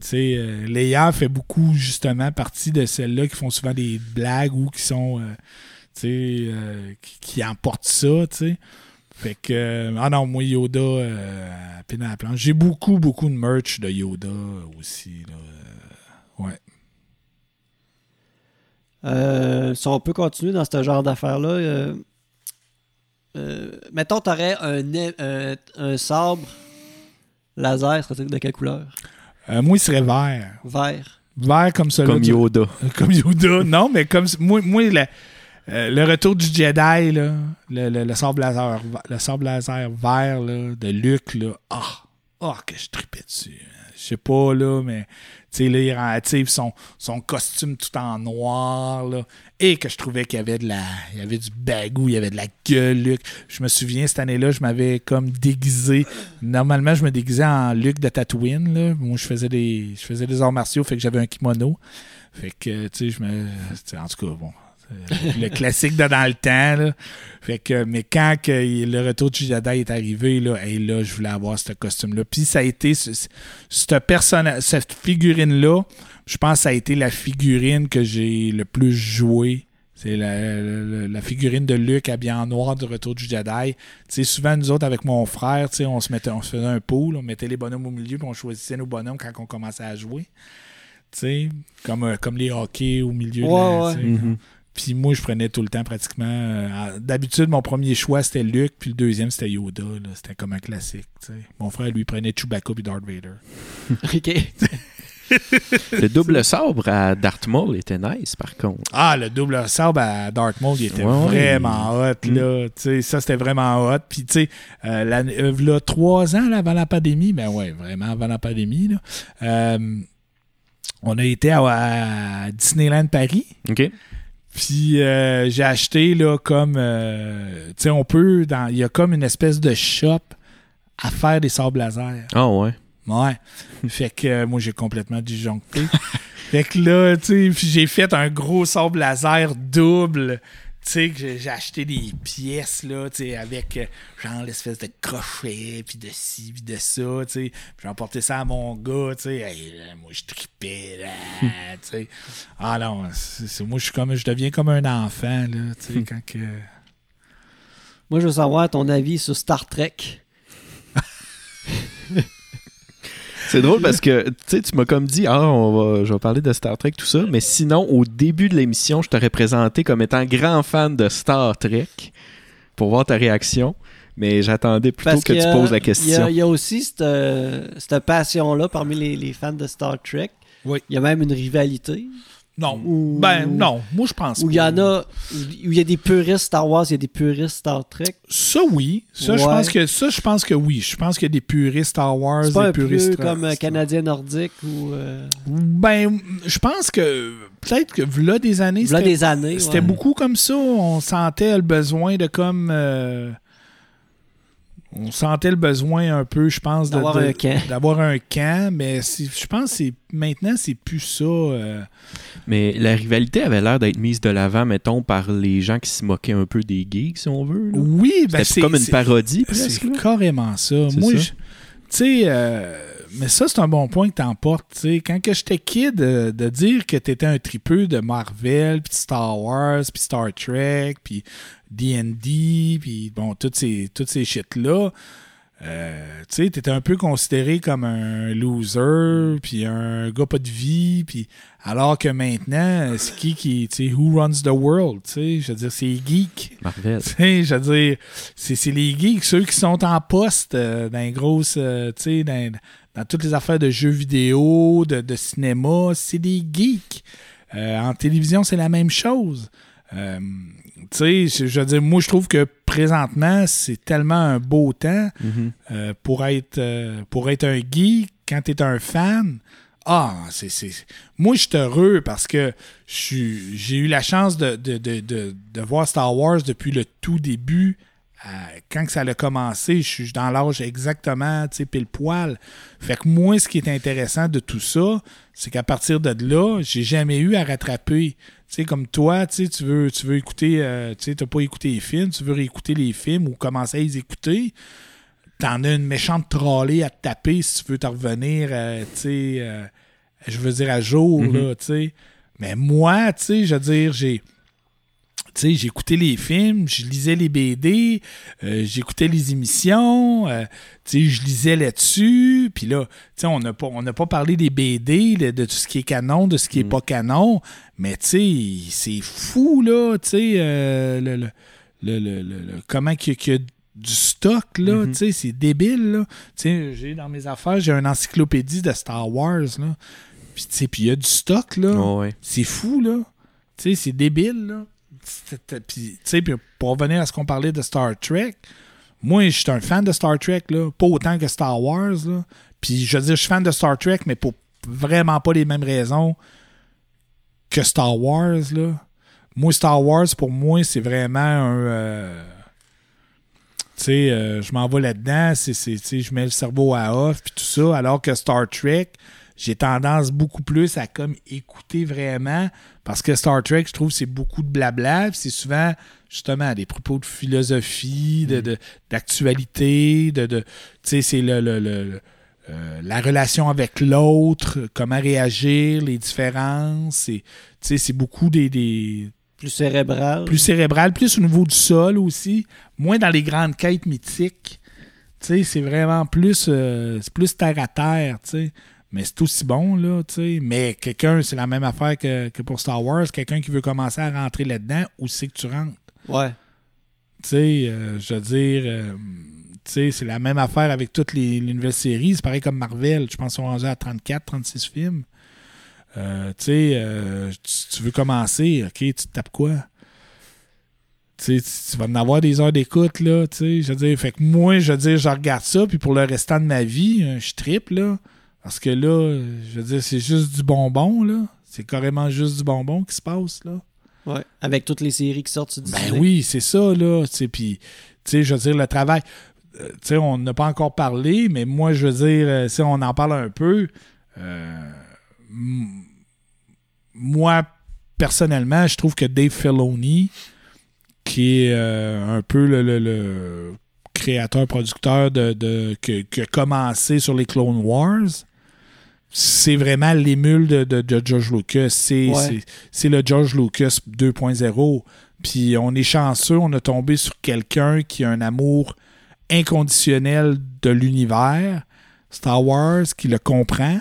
tu sais, euh, Leia fait beaucoup, justement, partie de celles-là qui font souvent des blagues ou qui sont, euh, tu sais, euh, qui, qui emportent ça, tu sais. Fait que, euh, ah non, moi, Yoda, euh, à peine à la planche. J'ai beaucoup, beaucoup de merch de Yoda aussi, là. Euh, ouais. Euh, si on peut continuer dans ce genre d'affaires-là, euh, euh, mettons, tu aurais un, a- un, un sabre laser, serait de quelle couleur? Euh, moi, il serait vert. Vert. Vert comme celui Comme Yoda. Comme Yoda. Non, mais comme moi, moi le, euh, le retour du Jedi, là, le, le, le sable laser, le sable laser vert là, de Luke, là, ah, ah, que je tripais dessus. sais pas, là, mais sais, là, il rend- tu sais, son, son costume tout en noir, là, et que je trouvais qu'il y avait de la, il y avait du bagou, il y avait de la gueule, Luc. Je me souviens, cette année-là, je m'avais comme déguisé. Normalement, je me déguisais en Luc de Tatooine, là. Moi, je faisais des, je faisais des arts martiaux, fait que j'avais un kimono. Fait que, tu sais, je me, en tout cas, bon. C'est Le classique de dans le temps, là. Fait que, mais quand que le retour du Jedi est arrivé, là, et là, je voulais avoir ce costume-là. Puis ça a été, ce- ce- cette personne, cette figurine-là, je pense que ça a été la figurine que j'ai le plus joué. C'est la, la- la figurine de Luke habillé en noir du retour du Jedi. Tu sais, souvent, nous autres, avec mon frère, tu sais, on se mettait, on se faisait un pool, on mettait les bonhommes au milieu, puis on choisissait nos bonhommes quand on commençait à jouer. Tu sais, comme, euh, comme les hockey au milieu de la, Ouais, Mhm. Puis moi, je prenais tout le temps pratiquement. euh, D'habitude, mon premier choix, c'était Luke, puis le deuxième, c'était Yoda. là. C'était comme un classique. Mon frère, lui, prenait Chewbacca puis Darth Vader. ok. Le double sabre à Darth Maul était nice, par contre. Ah, le double sabre à Darth Maul, il était Ouais, vraiment hot. Là. Tu sais, Ça, c'était vraiment hot. Puis, tu sais, euh, euh, v'là trois ans là, avant la pandémie, ben ouais, vraiment avant la pandémie, là, euh, on a été à, à Disneyland Paris. OK? Puis euh, j'ai acheté là comme euh, tu sais on peut dans il y a comme une espèce de shop à faire des sables laser. Ah ouais. Ouais. fait que euh, moi j'ai complètement disjoncté. fait que là tu sais j'ai fait un gros sable laser double. Tu sais que j'ai acheté des pièces là, tu sais avec euh, genre l'espèce de crochet puis de ci puis de ça, tu sais. J'ai emporté ça à mon gars, tu sais. Hey, moi je tripais là, tu sais. Ah non, c'est- moi je suis comme je deviens comme un enfant là, tu sais quand que Moi, je veux savoir ton avis sur Star Trek. C'est drôle parce que tu sais, tu m'as comme dit, ah, on va, je vais parler de Star Trek, tout ça, mais sinon, au début de l'émission, je t'aurais présenté comme étant grand fan de Star Trek pour voir ta réaction, mais j'attendais plutôt Parce que tu poses la question. il y a aussi cette, euh, cette passion-là parmi les, les fans de Star Trek. Oui. Il y a même une rivalité. Non, Ou- ben non, moi je pense Où il y en a. Où il y a des puristes Star Wars, il y a des puristes Star Trek. Ça oui, ça je pense que ça je pense que oui, je pense qu'il y a des puristes Star Wars, pas des un peu puristes comme euh, Star- Canadien nordique ou. euh, Ben, je pense que peut-être que là des années, V'là c'était des années. c'était ouais. beaucoup comme ça. On sentait le besoin de comme. euh, on sentait le besoin un peu, je pense, D'avoir de- un camp. D'avoir un camp, mais c'est- je pense que c'est- maintenant, c'est plus ça. euh, Mais la rivalité avait l'air d'être mise de l'avant, mettons, par les gens qui se moquaient un peu des geeks, si on veut. là. Oui, ben C'était comme une c'est- parodie, presque. C'est carrément ça. C'est Moi, tu sais, euh, mais ça, c'est un bon point que t'emportes. tu sais. Quand que j'étais kid, euh, de dire que t'étais un tripeux de Marvel, puis de Star Wars, puis Star Trek, puis D&D, puis bon, toutes ces, toutes ces shit-là, euh, tu sais, t'étais un peu considéré comme un loser, puis un gars pas de vie, puis alors que maintenant, c'est qui qui, tu sais, who runs the world, tu sais, je veux dire, c'est les geeks. Marvel. Tu sais, je veux dire, c'est c'est les geeks, ceux qui sont en poste euh, dans les grosses, euh, tu sais, dans, dans toutes les affaires de jeux vidéo, de, de cinéma, c'est des geeks. En télévision, c'est la même chose. Tu sais, je, je veux dire, moi, je trouve que présentement, c'est tellement un beau temps Mhm. euh, pour, être, euh, pour être un geek quand tu es un fan. Ah, c'est. Moi, je suis heureux parce que j'ai eu la chance de, de, de, de, de voir Star Wars depuis le tout début. Euh, quand que ça a commencé, je suis dans l'âge exactement, tu sais, pile poil. Fait que moi, ce qui est intéressant de tout ça, c'est qu'à partir de là, j'ai jamais eu à rattraper. Tu sais, comme toi, tu veux, tu veux écouter, euh, tu sais, t'as pas écouté les films, tu veux réécouter les films ou commencer à les écouter t'en as une méchante trollée à te taper si tu veux te revenir, euh, tu sais, euh, je veux dire à jour, Mhm. là, tu sais. Mais moi, tu sais, je veux dire, j'ai. Sais, j'écoutais les films, je lisais les BD, euh, j'écoutais les émissions, euh, tu sais, je lisais là-dessus, puis là, tu sais, on n'a pas, on pas parlé des BD, de, de tout ce qui est canon, de ce qui est Mm. pas canon, mais tu sais, c'est fou, là, tu sais, euh, le, le, le, le- comment qu'il y a- du stock, là, tu sais, c'est débile, là. Tu sais, j'ai dans mes affaires, j'ai une encyclopédie de Star Wars, là. Puis, tu sais, puis il y a du stock, là. Ouais. C'est fou, là. Tu sais, c'est débile, là. Puis, pour revenir à ce qu'on parlait de Star Trek, moi, je suis un fan de Star Trek, là. Pas autant que Star Wars. Puis je veux dire, je suis fan de Star Trek, mais pour vraiment pas les mêmes raisons que Star Wars, là. Moi, Star Wars, pour moi, c'est vraiment un. euh, tu sais, euh, je m'en vais là-dedans, je mets le cerveau à off, puis tout ça, alors que Star Trek, j'ai tendance beaucoup plus à comme écouter vraiment, parce que Star Trek, je trouve, c'est beaucoup de blabla, c'est souvent, justement, des propos de philosophie, de, de- d'actualité, de, de tu sais, c'est le, le- le- le- euh, la relation avec l'autre, comment réagir, les différences, c'est, tu sais, c'est beaucoup des- des, Plus cérébral. plus cérébral, plus au niveau du sol aussi, moins dans les grandes quêtes mythiques. Tu sais, c'est vraiment plus, euh, c'est plus terre à terre, tu sais. Mais c'est aussi bon, là, tu sais. Mais quelqu'un, c'est la même affaire que, que pour Star Wars. Quelqu'un qui veut commencer à rentrer là-dedans, où c'est que tu rentres? Ouais. Tu sais, euh, je veux dire, euh, tu sais, c'est la même affaire avec toutes les, les nouvelles séries. C'est pareil comme Marvel. Je pense qu'ils sont rendus à 34, 36 films. Euh, tu sais, tu, tu veux commencer, OK, tu te tapes quoi? Tu sais, tu- tu vas en avoir des heures d'écoute, là, tu sais. Je veux dire, fait que moi, je veux dire, je regarde ça, puis pour le restant de ma vie, je tripe, là. Parce que là, je veux dire, c'est juste du bonbon, là. C'est carrément juste du bonbon qui se passe, là. Ouais. Avec toutes les séries qui sortent sur Ben Disney. oui, c'est ça, là. Tu puis, tu sais, je veux dire, le travail. euh, tu sais, on n'a pas encore parlé, mais moi, je veux dire, euh, si on en parle un peu, euh, moi, personnellement, je trouve que Dave Filoni, qui est un peu le, le- le créateur-producteur de, de- que- qui a commencé sur les Clone Wars, c'est vraiment l'émule de, de, de George Lucas. C'est Ouais. le George Lucas 2.0. Puis on est chanceux, on a tombé sur quelqu'un qui a un amour inconditionnel de l'univers, Star Wars, qui le comprend,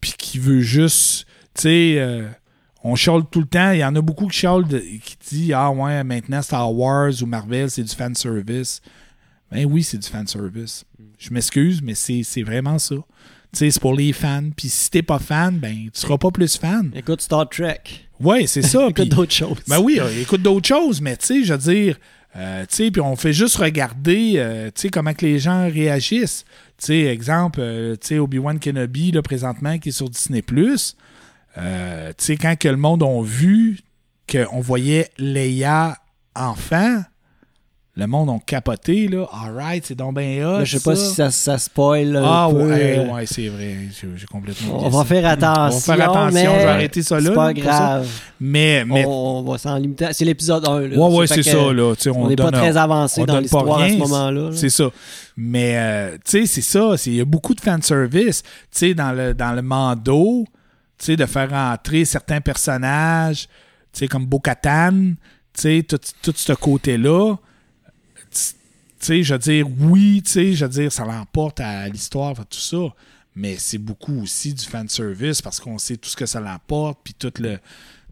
puis qui veut juste, tu sais, euh, on chiale tout le temps. Il y en a beaucoup qui chialent, de- qui disent ah ouais, maintenant Star Wars ou Marvel c'est du fan service. Ben oui, c'est du fan service. Je m'excuse, mais c'est vraiment ça. C'est pour les fans. Puis si t'es pas fan, ben tu seras pas plus fan. Écoute Star Trek. Ouais, c'est ça. Écoute d'autres choses. ben oui, euh, écoute d'autres choses, mais tu sais, je veux dire, euh, tu sais, puis on fait juste regarder, euh, tu sais, comment que les gens réagissent. Tu sais, exemple, euh, tu sais, Obi-Wan Kenobi, là, présentement, qui est sur Disney+, euh, tu sais, quand que le monde a vu qu'on voyait Leia enfant, le monde a capoté, là. Alright, c'est donc bien hot, je sais pas si ça, ça spoil Ah peu, ouais, ouais, c'est vrai. J'ai complètement On va faire attention. On va faire attention, mais je vais arrêter ça là. C'est là, pas ça. grave. Mais, mais On, on va s'en limiter. C'est l'épisode 1. Là. ouais, ouais, c'est ça, là. On n'est pas très avancé dans l'histoire à ce moment-là. là. C'est ça. Mais, euh, tu sais, c'est ça. Il y a beaucoup de fanservice. Tu sais, dans le, dans le Mando, tu sais, de faire entrer certains personnages, tu sais, comme Bo-Katan, tu sais, tout, tout ce côté-là. Sais, je veux dire, oui, tu sais, je veux dire, ça l'emporte à l'histoire, tout ça. Mais c'est beaucoup aussi du fanservice parce qu'on sait tout ce que ça l'emporte, puis tout le.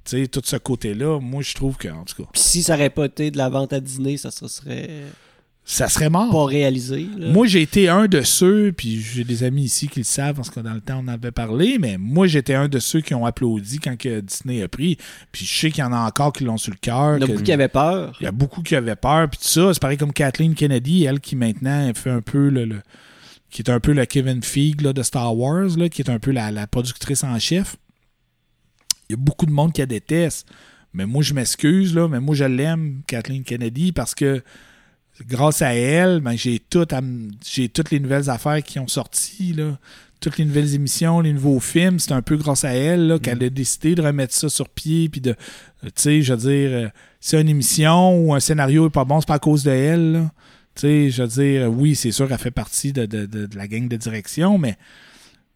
Tu sais, tout ce côté-là, moi, je trouve que, en tout cas, si ça aurait pas été de la vente à Disney, ça se serait ça serait mort. pas réalisé. là. Moi, j'ai été un de ceux, puis j'ai des amis ici qui le savent parce que dans le temps, on en avait parlé, mais moi, j'étais un de ceux qui ont applaudi quand que Disney a pris. Puis je sais qu'il y en a encore qui l'ont sur le cœur. Il y en a beaucoup qui avaient peur. il y a beaucoup qui avaient peur, puis tout ça. C'est pareil comme Kathleen Kennedy, elle qui maintenant fait un peu le. le- qui est un peu le Kevin Feige là, de Star Wars, là, qui est un peu la, la productrice en chef. Il y a beaucoup de monde qui la déteste. Mais moi, je m'excuse, là, mais moi, je l'aime, Kathleen Kennedy, parce que grâce à elle, ben, j'ai tout toutes les nouvelles affaires qui ont sorti, là. Toutes les nouvelles émissions, les nouveaux films, c'est un peu grâce à elle qu'elle a décidé de remettre ça sur pied. Puis de, tu sais, je veux dire, euh, si une émission ou un scénario est pas bon, c'est pas à cause de elle. là. Tu sais, je veux dire, oui, c'est sûr qu'elle fait partie de, de- de- de la gang de direction, mais,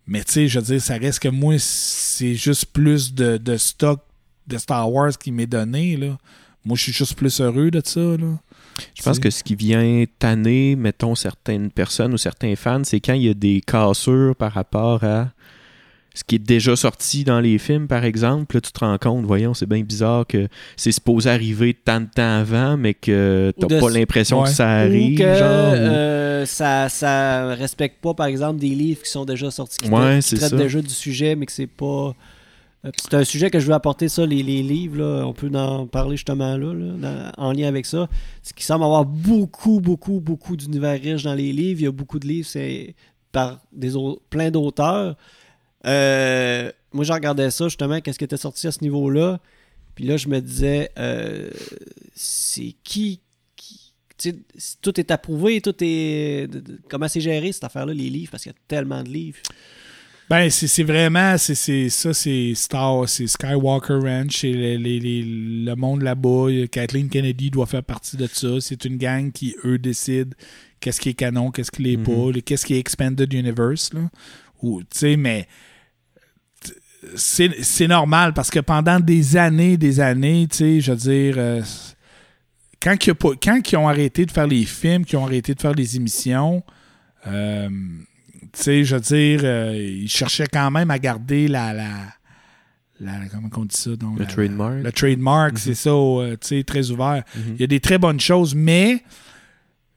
mais tu sais, je veux dire, ça reste que moi, c'est juste plus de, de stock de Star Wars qui m'est donné. Là. Moi, je suis juste plus heureux de ça. Là. Je pense que ce qui vient tanner, mettons, certaines personnes ou certains fans, c'est quand il y a des cassures par rapport à ce qui est déjà sorti dans les films, par exemple. Là, tu te rends compte, voyons, c'est bien bizarre que c'est supposé arriver tant de temps avant, mais que t'as pas l'impression Ouais. que ça Ou arrive. que genre, ou- euh, ça, ça respecte pas, par exemple, des livres qui sont déjà sortis, qui, Ouais, tra- qui traitent ça. déjà du sujet, mais que c'est pas. Euh, C'est un sujet que je veux apporter, ça, les, les livres. Là, on peut en parler justement là, en lien avec ça. C'est qu'il semble avoir beaucoup, beaucoup, beaucoup d'univers riches dans les livres. Il y a beaucoup de livres, c'est par des plein d'auteurs. Euh, moi, je regardais ça, justement, qu'est-ce qui était sorti à ce niveau-là. Puis là, je me disais, euh, c'est qui, qui- tout est approuvé, tout est. comment c'est géré cette affaire-là, les livres, parce qu'il y a tellement de livres. Ben, c'est vraiment, c'est ça, c'est Star, c'est Skywalker Ranch, c'est le, les- les- le monde là-bas. Kathleen Kennedy doit faire partie de ça. C'est une gang qui, eux, décident qu'est-ce qui est canon, qu'est-ce qui l'est Mhm. pas, qu'est-ce qui est Expanded Universe, là. Ou, tu sais, mais c'est c'est normal parce que pendant des années, des années, tu sais, je veux dire, euh, quand, a pas- quand ils ont arrêté de faire les films, qu'ils ont arrêté de faire les émissions, euh, sais, je veux dire, euh, ils cherchaient quand même à garder la. la, la- comment on dit ça? Donc, Le la- trademark. Le trademark, Mhm. c'est ça, euh, tu sais, très ouvert. Mhm. Il y a des très bonnes choses, mais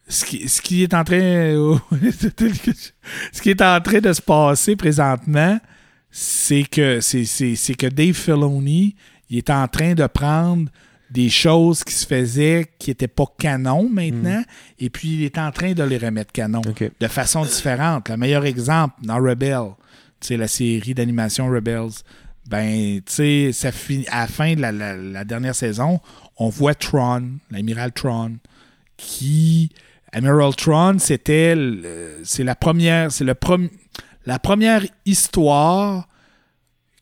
ce qui, ce qui est en train ce qui est en train de se passer présentement, c'est que c'est que Dave Filoni, il est en train de prendre des choses qui se faisaient qui n'étaient pas canon maintenant, et puis il est en train de les remettre canon de façon différente. Le meilleur exemple, dans Rebel, la série d'animation Rebels, ben, tu sais, ça finit à la fin de la, la- la dernière saison, on voit Tron, l'amiral Tron, qui. Amiral Tron, c'était. C'est la première. C'est le la première histoire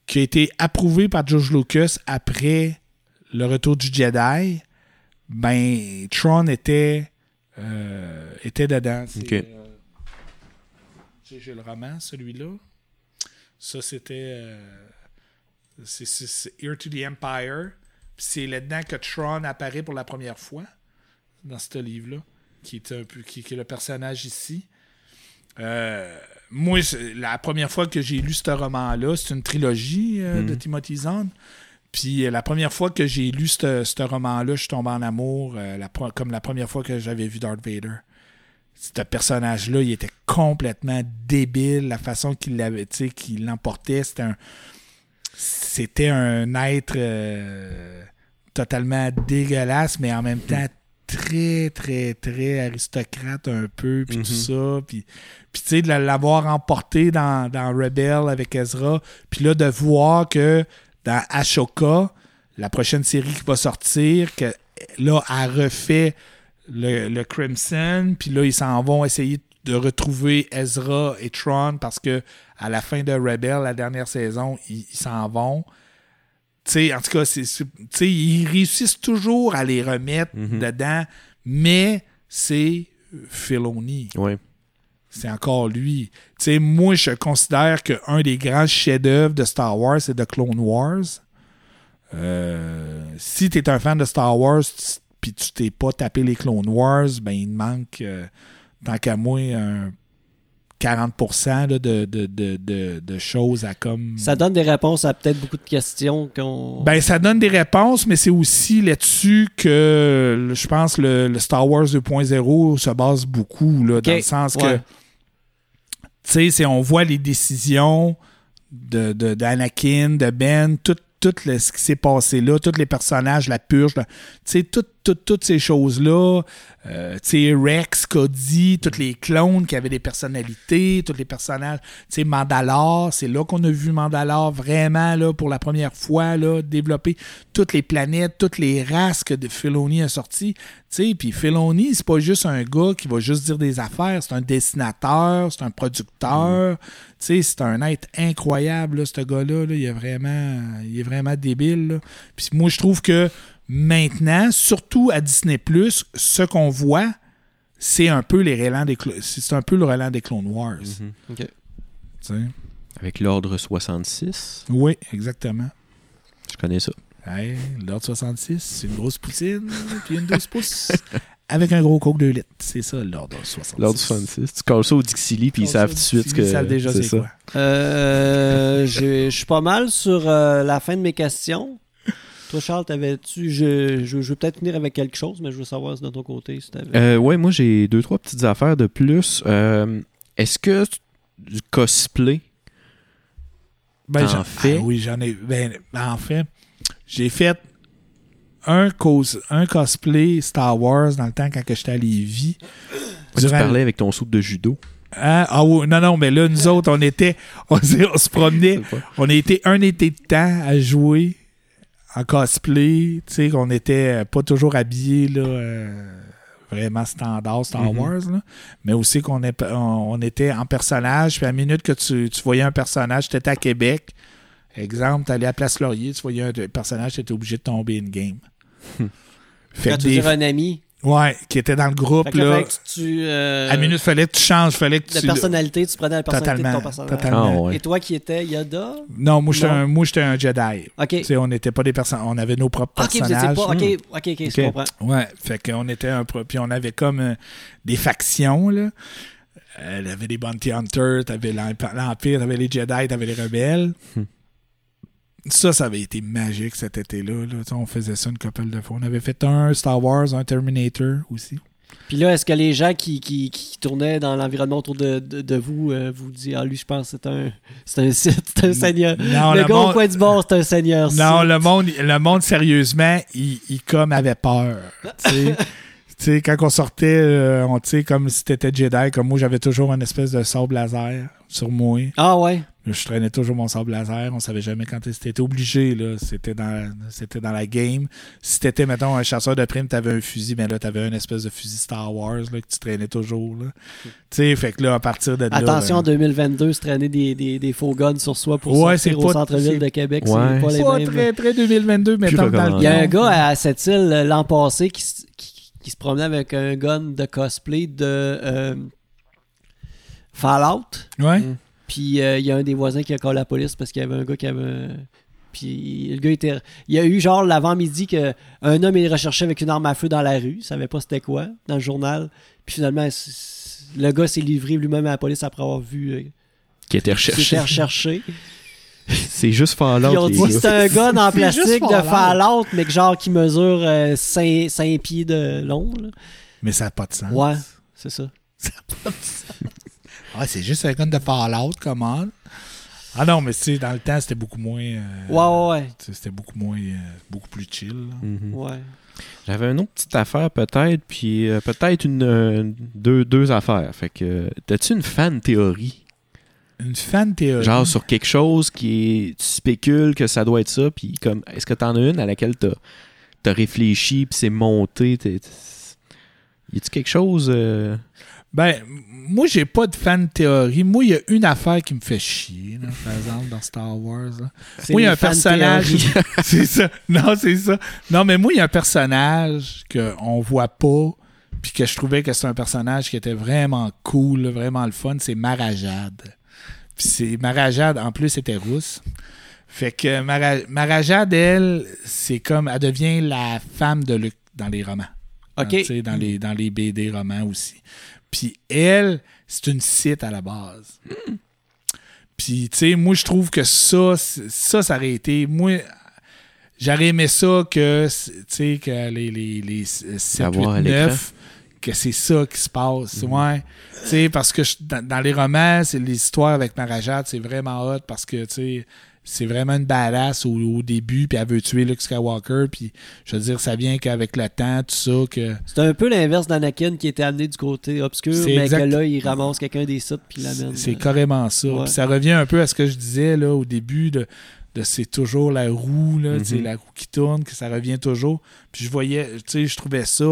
qui a été approuvée par George Lucas après le retour du Jedi. Ben, Tron était. euh, était dedans. Euh, j'ai le roman, celui-là. Ça, c'était. euh, c'est, Heir to the Empire. C'est là-dedans que Tron apparaît pour la première fois dans ce livre-là, qui est un peu qui, qui est le personnage ici. Euh, moi, la première fois que j'ai lu ce roman-là, c'est une trilogie euh, de Mhm. Timothy Zahn. Puis euh, la première fois que j'ai lu ce roman-là, je suis tombé en amour, euh, la comme la première fois que j'avais vu Darth Vader. Ce personnage-là, il était complètement débile, la façon qu'il l'avait, tu sais, qu'il l'emportait, c'était un, c'était un être euh, totalement dégueulasse, mais en même temps très, très, très aristocrate un peu, puis tout ça. Puis, puis tu sais, de l'avoir emporté dans, dans Rebel avec Ezra, puis là, de voir que dans Ashoka, la prochaine série qui va sortir, que là, elle refait le, le Crimson, puis là, ils s'en vont essayer de retrouver Ezra et Tron parce que à la fin de Rebel, la dernière saison, ils s'en vont. Tu sais, en tout cas, c'est, ils réussissent toujours à les remettre Mhm. dedans, mais c'est Filoni. Ouais. C'est encore lui. Tu sais, moi, je considère qu'un des grands chefs-d'œuvre de Star Wars, c'est The Clone Wars. Euh, si tu es un fan de Star Wars, puis tu t'es pas tapé les Clone Wars, ben il manque, euh, tant qu'à moi, un 40% là, de, de, de, de, de choses à comme. Ça donne des réponses à peut-être beaucoup de questions qu'on. Ben, ça donne des réponses, mais c'est aussi là-dessus que je pense le, le Star Wars 2.0 se base beaucoup, là, dans le sens que. Tu sais, on voit les décisions de, de- d'Anakin, de, Ben, tout, tout ce qui s'est passé là, tous les personnages, la purge, tu sais, tout- tout- toutes ces choses-là, euh, tu sais, Rex, Cody, tous les clones qui avaient des personnalités, tous les personnages, tu sais, Mandalore, c'est là qu'on a vu Mandalore vraiment, là, pour la première fois, là, développer toutes les planètes, toutes les races que de Filoni a sorties, tu sais, puis Filoni, c'est pas juste un gars qui va juste dire des affaires, c'est un dessinateur, c'est un producteur, tu sais, c'est un être incroyable, là, ce gars-là, là, il est vraiment, il est vraiment débile, là. Puis moi, je trouve que maintenant, surtout à Disney+, ce qu'on voit, c'est un peu les relents des c'est un peu le relent des Clone Wars. Mhm. Ok. tu sais? Avec l'ordre 66. Oui, exactement. Je connais ça. Hey, l'ordre 66, c'est une grosse poutine, puis une 12 pouces, avec un gros coke 2 litres. C'est ça, l'ordre 66. L'ordre 66. Tu calls ça au Dixili, puis ils savent tout de suite ce que. Ils savent déjà c'est ça. quoi. Euh, je suis pas mal sur euh, la fin de mes questions. Toi, Charles, t'avais-tu. Je, je, je veux peut-être finir avec quelque chose, mais je veux savoir si de ton côté, si t'avais. Euh, ouais, moi j'ai deux, trois petites affaires de plus. Euh, Est-ce que du cosplay, Ben, j'en- fais? Ah oui, j'en ai. Ben, en fait, j'ai fait un, cos, un cosplay Star Wars dans le temps quand que j'étais à Lévis. Ouais, tu Durant- parlais avec ton soupe de judo? Hein? Ah oui, non, non, mais là, nous autres, on était, on, on se promenait, on a été un été de temps à jouer en cosplay, tu sais, qu'on était euh, pas toujours habillés, là, euh, vraiment standard Star Mhm. Wars, là, mais aussi qu'on est- on, on était en personnage, puis à la minute que tu, tu voyais un personnage, tu étais à Québec, exemple, tu allais à Place Laurier, tu voyais un personnage, tu étais obligé de tomber in game. fait Quand tu des- dis un ami, ouais, qui était dans le groupe, fait que là, là, fallait que tu. euh, à la minute, fallait que tu changes, fallait que de tu... personnalité, tu prenais la personnalité de ton Totalement, personnage. totalement. Ah, ouais. Et toi qui étais Yoda? Non, moi, j'étais Non. un, moi, j'étais un Jedi. Ok. Tu sais, on n'était pas des personnes, on avait nos propres ok, vous personnages. étiez pas. Ok, Hmm. ok, ok, je Ok. comprends. Ouais, fait qu'on était un puis on avait comme euh, des factions là. Euh, Il y avait les Bounty Hunters, t'avais l'Emp- l'Empire, t'avais les Jedi, t'avais les rebelles. Hmm. Ça, ça avait été magique cet été-là. là. On faisait ça une couple de fois. On avait fait un Star Wars, un Terminator aussi. Puis là, est-ce que les gens qui, qui, qui tournaient dans l'environnement autour de, de, de vous euh, vous disent Ah, lui, je pense que c'est un, c'est un Sith, c'est un seigneur. Non, le le gars au coin du bord, c'est un seigneur. Non, le monde, le monde sérieusement, il, il comme avait peur. Sais. Quand on sortait, euh, on, comme si t'étais Jedi, comme moi, j'avais toujours une espèce de sable laser sur moi. Ah ouais. Je traînais toujours mon sable laser. On savait jamais quand c'était obligé. Là. C'était, dans, c'était dans la game. Si t'étais, mettons, un chasseur de primes, t'avais un fusil, mais là, t'avais une espèce de fusil Star Wars là, que tu traînais toujours. Là. Tu sais, fait que là, à partir de. Attention, en ben, 2022, se traîner des, des, des faux guns sur soi pour Ouais, sortir au centre-ville c'est- de Québec, Ouais. c'est pas les pas mêmes. très, très 2022, mais tant dans. Il y a un gars à cette île euh, l'an passé qui, qui, qui se promenait avec un gun de cosplay de euh, Fallout. Ouais. Puis euh, il y a un des voisins qui a callé la police parce qu'il y avait un gars qui avait. Puis le gars était. Il y a eu genre l'avant-midi que un homme est recherché avec une arme à feu dans la rue. Il savait pas c'était quoi dans le journal. Puis finalement, le gars s'est livré lui-même à la police après avoir vu euh, Qui était recherché. était recherché. C'est juste Puis ils ont Fallout, dit que gars. c'était un gun en C'est plastique de Fallout. Fallout, mais que genre qui mesure 5, pieds de long. là. Mais ça n'a pas de sens. Ouais, c'est ça. Ah, c'est juste un gun de Fallout, comment? Ah non, mais tu sais, dans le temps, c'était beaucoup moins. euh, Ouais, ouais, C'était beaucoup moins. euh, beaucoup plus chill. Mhm. ouais. J'avais une autre petite affaire peut-être, puis euh, peut-être une euh, deux, deux affaires. Fait que, t'as-tu une fan théorie? Une fan théorie? Genre sur quelque chose qui est. Tu spécules que ça doit être ça, puis comme. Est-ce que t'en as une à laquelle t'as as réfléchi, puis c'est monté? t'es- t'es- Y a-tu quelque chose. Ben, moi, j'ai pas de fan théorie. Moi, il y a une affaire qui me fait chier, là, par exemple, dans Star Wars. là. Moi, il y a un personnage. c'est ça. Non, c'est ça. Non, mais moi, il y a un personnage qu'on voit pas, puis que je trouvais que c'est un personnage qui était vraiment cool, vraiment le fun. C'est Marajade. Puis c'est Marajade, en plus, était rousse. Fait que Mara- Marajade, elle, c'est comme. Elle devient la femme de Luke dans les romans. Ok. tu sais, dans, les, dans les BD romans aussi. Puis elle, c'est une site à la base. Puis, tu sais, moi, je trouve que ça, ça, ça aurait été. Moi, j'aurais aimé ça que, tu sais, que les, les, les 7, L'avoir à 8, l'écran. 9, que c'est ça qui se passe. Mhm. Ouais. Tu sais, parce que je- dans, dans les romans, c'est les histoires avec Marajat, c'est vraiment hot parce que, tu sais, c'est vraiment une badass au, au début, puis elle veut tuer Luke Skywalker, puis je veux dire, ça vient qu'avec le temps, tout ça, que. C'est un peu l'inverse d'Anakin qui était amené du côté obscur, mais exact- que là, il ramasse quelqu'un des sites puis l'amène. C'est carrément ça. Ouais. Puis ça revient un peu à ce que je disais là, au début de, de c'est toujours la roue, là, Mhm. la roue qui tourne, que ça revient toujours. Puis je voyais, tu sais, je trouvais ça.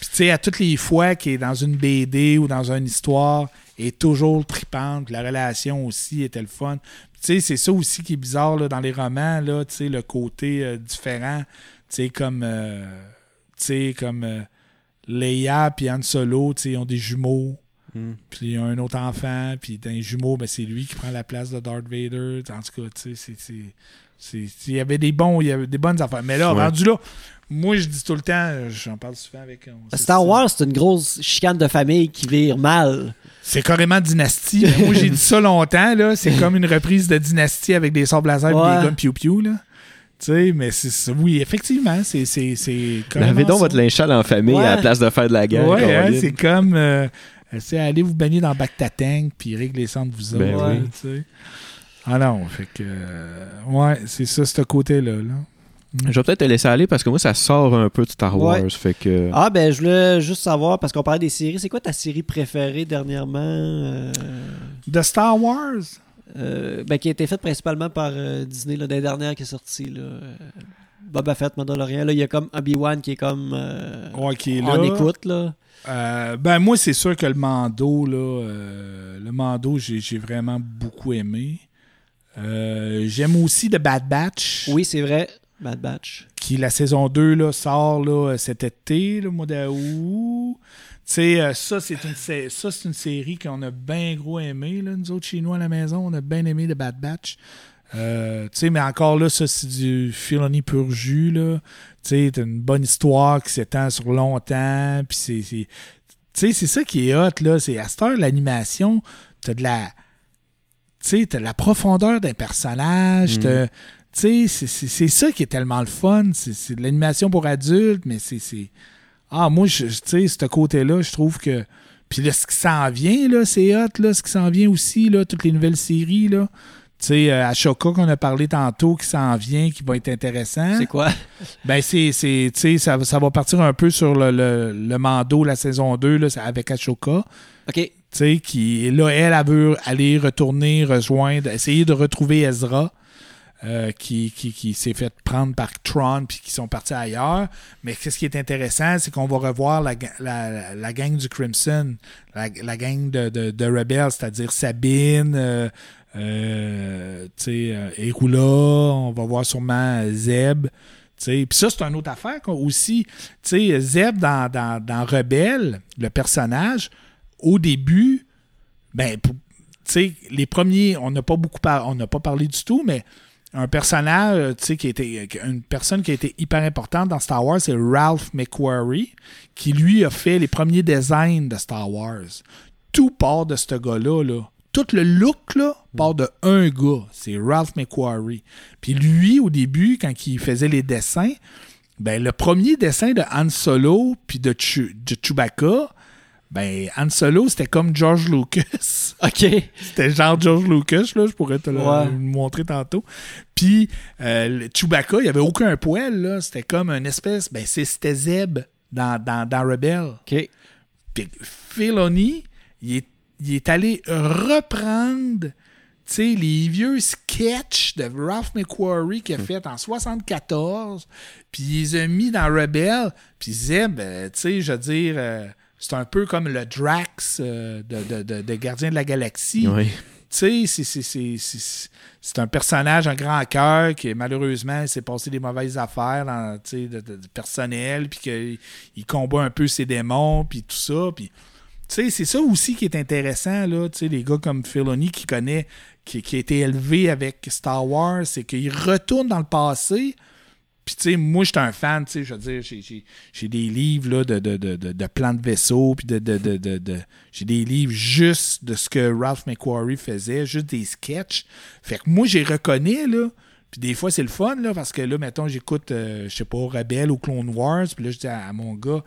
Puis tu sais, à toutes les fois qu'il est dans une BD ou dans une histoire, est toujours tripante. La relation aussi était le fun. Tu sais, c'est ça aussi qui est bizarre là, dans les romans, là, le côté euh, différent. Comme, euh, comme euh, Leia et Han Solo, ils ont des jumeaux. hmm. Puis il y a un autre enfant, puis dans les jumeaux, ben, c'est lui qui prend la place de Darth Vader. En tout cas, il y avait des bons, il y avait des bonnes affaires. Mais là, Ouais. rendu là, moi je dis tout le temps, euh, j'en parle souvent avec. Star. Wars, c'est une grosse chicane de famille qui vire mal. C'est carrément dynastie. Moi j'ai dit ça longtemps, là. C'est comme une reprise de dynastie avec des sorts laser et Ouais. des guns piou-piou, là. Tu sais, mais c'est oui, effectivement, c'est c'est Lavez donc ça. votre linge sale en famille Ouais. à la place de faire de la guerre. Ouais, hein, c'est comme. Euh, c'est aller vous baigner dans Bactatang puis régler ça entre vous Ben autres. oui. sais. Ah non, fait que. euh, ouais, c'est ça, ce côté-là. Là. Je vais peut-être te laisser aller parce que moi, ça sort un peu de Star Wars. Ouais. Fait que. Ah, ben, je voulais juste savoir, parce qu'on parlait des séries, c'est quoi ta série préférée dernièrement euh, De Star Wars? euh, ben, qui a été faite principalement par euh, Disney, là, des dernières qui est sortie. Là. Euh, Boba Fett, Mandalorian. Là, il y a comme Obi-Wan qui est comme euh, Ouais, qui est en là. écoute. Là. Euh, ben moi, c'est sûr que le Mando, là, euh, le Mando, j'ai j'ai vraiment beaucoup aimé. Euh, J'aime aussi The Bad Batch, Oui, c'est vrai. Bad Batch. qui la saison 2 là, sort là, cet été, le mois d'août. Tu sais, euh, ça, c'est une, ça, c'est une série qu'on a bien gros aimé. Là, nous autres, chez nous, à la maison, on a bien aimé The Bad Batch. Euh, tu sais, mais encore là, ça, c'est du Filoni pur jus. Là. Tu sais, t'as une bonne histoire qui s'étend sur longtemps. Puis c'est. c'est- Tu sais, c'est ça qui est hot, là. C'est à cette heure, l'animation, t'as de la. Tu sais, t'as de la profondeur d'un personnage. Mm. T'as- Tu sais, c'est- ça qui est tellement le fun. C'est de l'animation pour adultes, mais c'est. Ah, moi, je- tu sais, ce côté-là, je trouve que. Puis là, ce qui s'en vient, là, c'est hot, là. Ce qui s'en vient aussi, là, toutes les nouvelles séries, là. Tu sais, euh, Ashoka qu'on a parlé tantôt, qui s'en vient, qui va être intéressant. C'est quoi? Ben, c'est, tu sais, ça, ça va partir un peu sur le, le, le Mando, la saison 2, là, avec Ashoka. OK. Tu sais, qui, là, elle, elle veut aller retourner, rejoindre, essayer de retrouver Ezra, euh, qui, qui, qui s'est fait prendre par Tron, puis qui sont partis ailleurs. Mais qu'est-ce qui est intéressant, c'est qu'on va revoir la, la, la gang du Crimson, la, gang de, de, Rebels, c'est-à-dire Sabine, euh, euh, euh, on va voir sûrement Zeb. Puis ça, c'est une autre affaire qu'on- aussi. Zeb, dans, dans, dans Rebelle, le personnage, au début, ben, les premiers, on n'a pas beaucoup par- on n'a pas parlé du tout, mais un personnage, euh, tu sais, qui était une personne qui a été hyper importante dans Star Wars, c'est Ralph McQuarrie, qui lui a fait les premiers designs de Star Wars. Tout part de ce gars-là, là. Tout le look, là, part de un gars. C'est Ralph McQuarrie. Puis lui, au début, quand il faisait les dessins, ben, le premier dessin de Han Solo puis de, Chew- de Chewbacca, ben, Han Solo, c'était comme George Lucas. OK. C'était genre George Lucas, là, je pourrais te le, Ouais. montrer tantôt. Puis euh, le Chewbacca, il n'y avait aucun poil, là. C'était comme une espèce. Ben, c'était Zeb dans, dans, dans Rebelle. OK. Puis Filoni, il est, il est allé reprendre tu sais, les vieux sketchs de Ralph McQuarrie qu'il a fait en 74, puis il les a mis dans Rebelle. Puis Zeb, euh, tu sais, je veux dire, euh, c'est un peu comme le Drax euh, de, de, de, de Gardien de la Galaxie. Oui. Tu sais, c'est- un personnage, un grand cœur, qui malheureusement s'est passé des mauvaises affaires dans, de, personnel, puis qu'il il combat un peu ses démons, puis tout ça. Puis, tu sais, c'est ça aussi qui est intéressant, là, tu sais, les gars comme Filoni qui connaît, qui, qui a été élevé avec Star Wars, c'est qu'il retourne dans le passé. Puis, tu sais, moi, j'étais un fan, tu sais, je veux dire, j'ai- des livres là, de, de, de, de, plans de vaisseaux, puis de, de- j'ai des livres juste de ce que Ralph McQuarrie faisait, juste des sketchs. Fait que moi, j'ai reconnais, là. Puis des fois, c'est le fun, là, parce que là, mettons, j'écoute, euh, je sais pas, Rebelle ou Clone Wars, puis là, je dis à, à mon gars,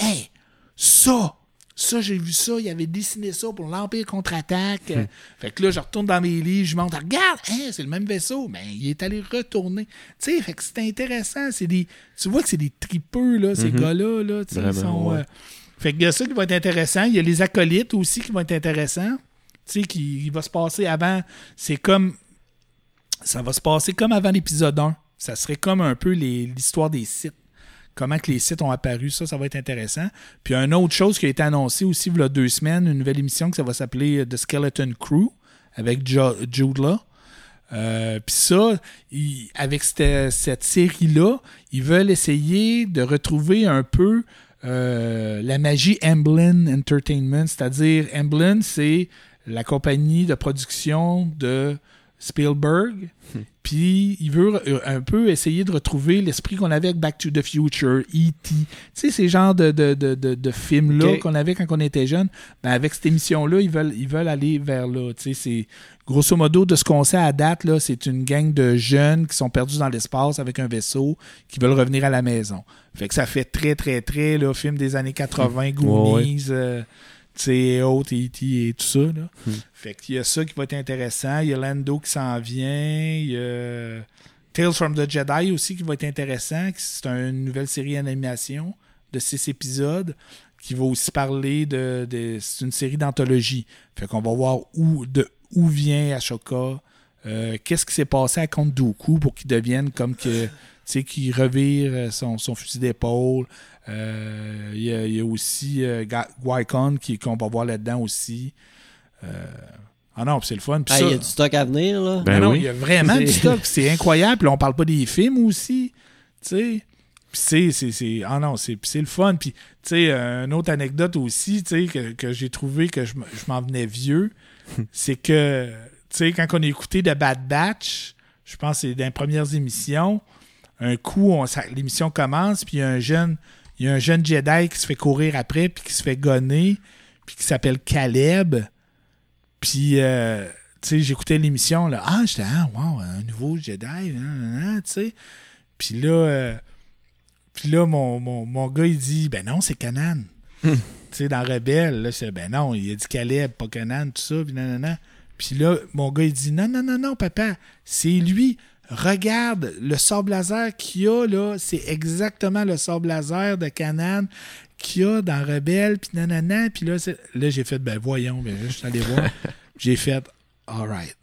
hey, ça! Ça, j'ai vu ça, il avait dessiné ça pour l'Empire contre-attaque. Euh, Fait que là, je retourne dans mes livres, je montre, regarde, hein, c'est le même vaisseau, mais il est allé retourner. Tu sais, fait que c'est intéressant. C'est des, tu vois que c'est des tripeux, là, ces Mhm. gars-là. Là, ils sont, ouais. euh, fait qu'il y a ça qui va être intéressant. Il y a les acolytes aussi qui vont être intéressants. Tu sais, qui va se passer avant. C'est comme. Ça va se passer comme avant l'épisode 1. Ça serait comme un peu l'histoire des sites. Comment que les sites ont apparu, ça, ça va être intéressant. Puis une autre chose qui a été annoncée aussi il y a deux semaines, une nouvelle émission que ça va s'appeler euh, The Skeleton Crew avec Jude Law. Euh, Puis ça, avec cette, cette série-là, ils veulent essayer de retrouver un peu euh, la magie Amblin Entertainment. C'est-à-dire, Amblin, c'est la compagnie de production de Spielberg. Puis il veut euh, un peu essayer de retrouver l'esprit qu'on avait avec Back to the Future, E.T. Tu sais, ces genres de, de, de, de, films-là qu'on avait quand on était jeune. Ben, avec cette émission-là, ils veulent, ils veulent aller vers là. Tu sais, c'est grosso modo de ce qu'on sait à date, là, c'est une gang de jeunes qui sont perdus dans l'espace avec un vaisseau qui veulent revenir à la maison. Fait que ça fait très, très, très là, film des années 80, Goonies, euh, sais, autres, E.T. et tout ça. Là. Hmm. Fait qu'il y a ça qui va être intéressant. Il y a Lando qui s'en vient. Il y a Tales from the Jedi aussi qui va être intéressant. C'est une nouvelle série d'animation de six épisodes qui va aussi parler de. de- c'est une série d'anthologie. Fait qu'on va voir où, de, où vient Ashoka. euh, Qu'est-ce qui s'est passé à Count Dooku pour qu'il devienne comme que. Tu sais, qu'il revire euh, son, son fusil d'épaule. Euh, Il y, a- il y a aussi euh, qui- qu'on va voir là-dedans aussi. Euh, ah non, puis c'est le fun. Puis Ah, ça- Il y a du stock à venir, là. Ben non, oui. il y a vraiment du stock. C'est incroyable. On parle pas des films aussi. Tu sais. Puis c'est, c'est, c'est- Ah non, c'est, le fun. Puis, tu sais, une autre anecdote aussi, tu sais, que, que j'ai trouvé que je, m'en venais vieux, c'est que, tu sais, quand on a écouté The Bad Batch, je pense que c'est dans les premières émissions, un coup, l'émission commence, puis il y a un jeune, il y a un jeune Jedi qui se fait courir après, puis qui se fait gonner, puis qui s'appelle Caleb. Puis, euh, tu sais, j'écoutais l'émission, là. Ah, j'étais, ah, wow, un nouveau Jedi, nan, nan, nan, tu sais. Puis là, euh, puis là mon, mon, mon gars, il dit, ben non, c'est Canan. tu sais, dans Rebelle, là, c'est, ben non, il a dit Caleb, pas Canan, tout ça, puis nan, nan, nan. Puis là, mon gars, il dit, non, non, non, non, papa, c'est lui. Regarde, le sable laser qu'il y a, là, c'est exactement le sable laser de Canan qu'il y a dans Rebelle, puis nanana. Puis là, là j'ai fait, ben voyons, ben, là, je suis allé voir. j'ai fait, alright.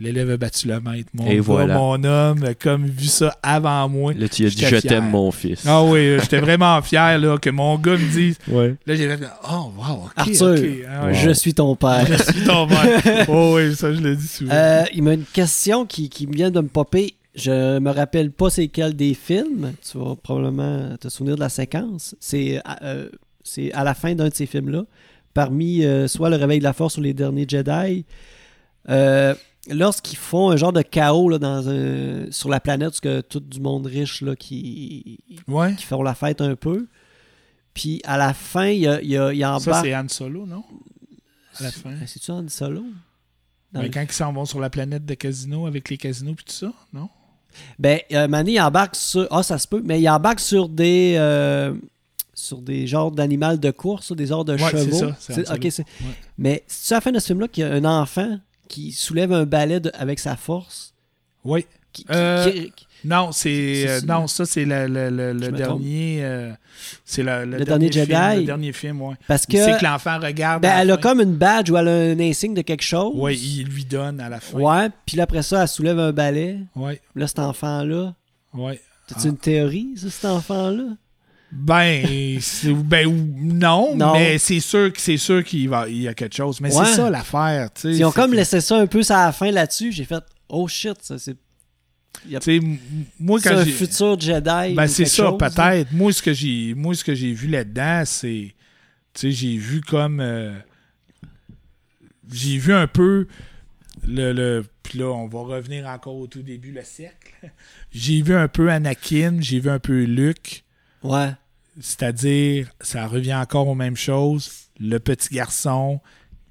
L'élève a battu le maître. Mon, Et gars, voilà. mon homme, a comme vu ça avant moi. Là, tu as dit Je t'aime, mon fils. Ah oui, j'étais vraiment fier là, que mon gars me dise. Ouais. Là, j'ai fait, oh, wow. Arthur. Ah. Je suis ton père. Je suis ton père. Oh oui, ça, je l'ai dit souvent. Euh, il y a une question qui, qui vient de me popper. Je me rappelle pas c'est quel des films. Tu vas probablement te souvenir de la séquence. C'est euh, c'est à la fin d'un de ces films-là. Parmi euh, soit Le Réveil de la Force ou Les Derniers Jedi. euh, Lorsqu'ils font un genre de chaos là, dans un, sur la planète, parce que tout du monde riche là, qui, ouais. qui font la fête un peu. Puis à la fin, il y a, y a, y a Ça, c'est Han Solo, non? À la fin. C'est-tu Han Solo? Ben, le- quand ils s'en vont sur la planète de casino avec les casinos puis tout ça, non? Ben, euh, Manny, il embarque sur. Ah, ça se peut, mais il embarque sur des. euh, sur des genres d'animaux de course, ou des genres de Ouais, c'est chevaux. ça, ok, Ouais. Mais c'est à la fin de ce film-là qu'il y a un enfant qui soulève un balai de- avec sa force. Oui. Qui, qui- Euh, qui- Non, c'est. C'est euh, ça. non, ça, c'est le, le- le- le dernier. euh, c'est le, dernier film, le dernier film, ouais. parce Il sait que. que l'enfant regarde. ben, elle a comme une badge ou elle a un insigne de quelque chose. Ouais, il lui donne à la fin. Ouais, puis là, après ça, elle soulève un balai. Ouais, Là, cet enfant-là. ouais. T'as-tu Ah. une théorie, sur cet enfant-là? Ben, ben non, Non. mais c'est sûr que c'est sûr qu'il va, il y a quelque chose. Mais Ouais. c'est ça l'affaire, tu sais. Ils ont comme que- laissé ça un peu à la fin là-dessus. J'ai fait, oh shit, ça c'est. A moi quand un futur Jedi. Ben c'est ça, là. peut-être. Moi ce que j'ai moi ce que j'ai vu là-dedans, c'est tu sais, j'ai vu comme euh, j'ai vu un peu le, le puis là on va revenir encore au tout début le cercle. J'ai vu un peu Anakin, j'ai vu un peu Luke, Ouais. C'est-à-dire ça revient encore aux mêmes choses, le petit garçon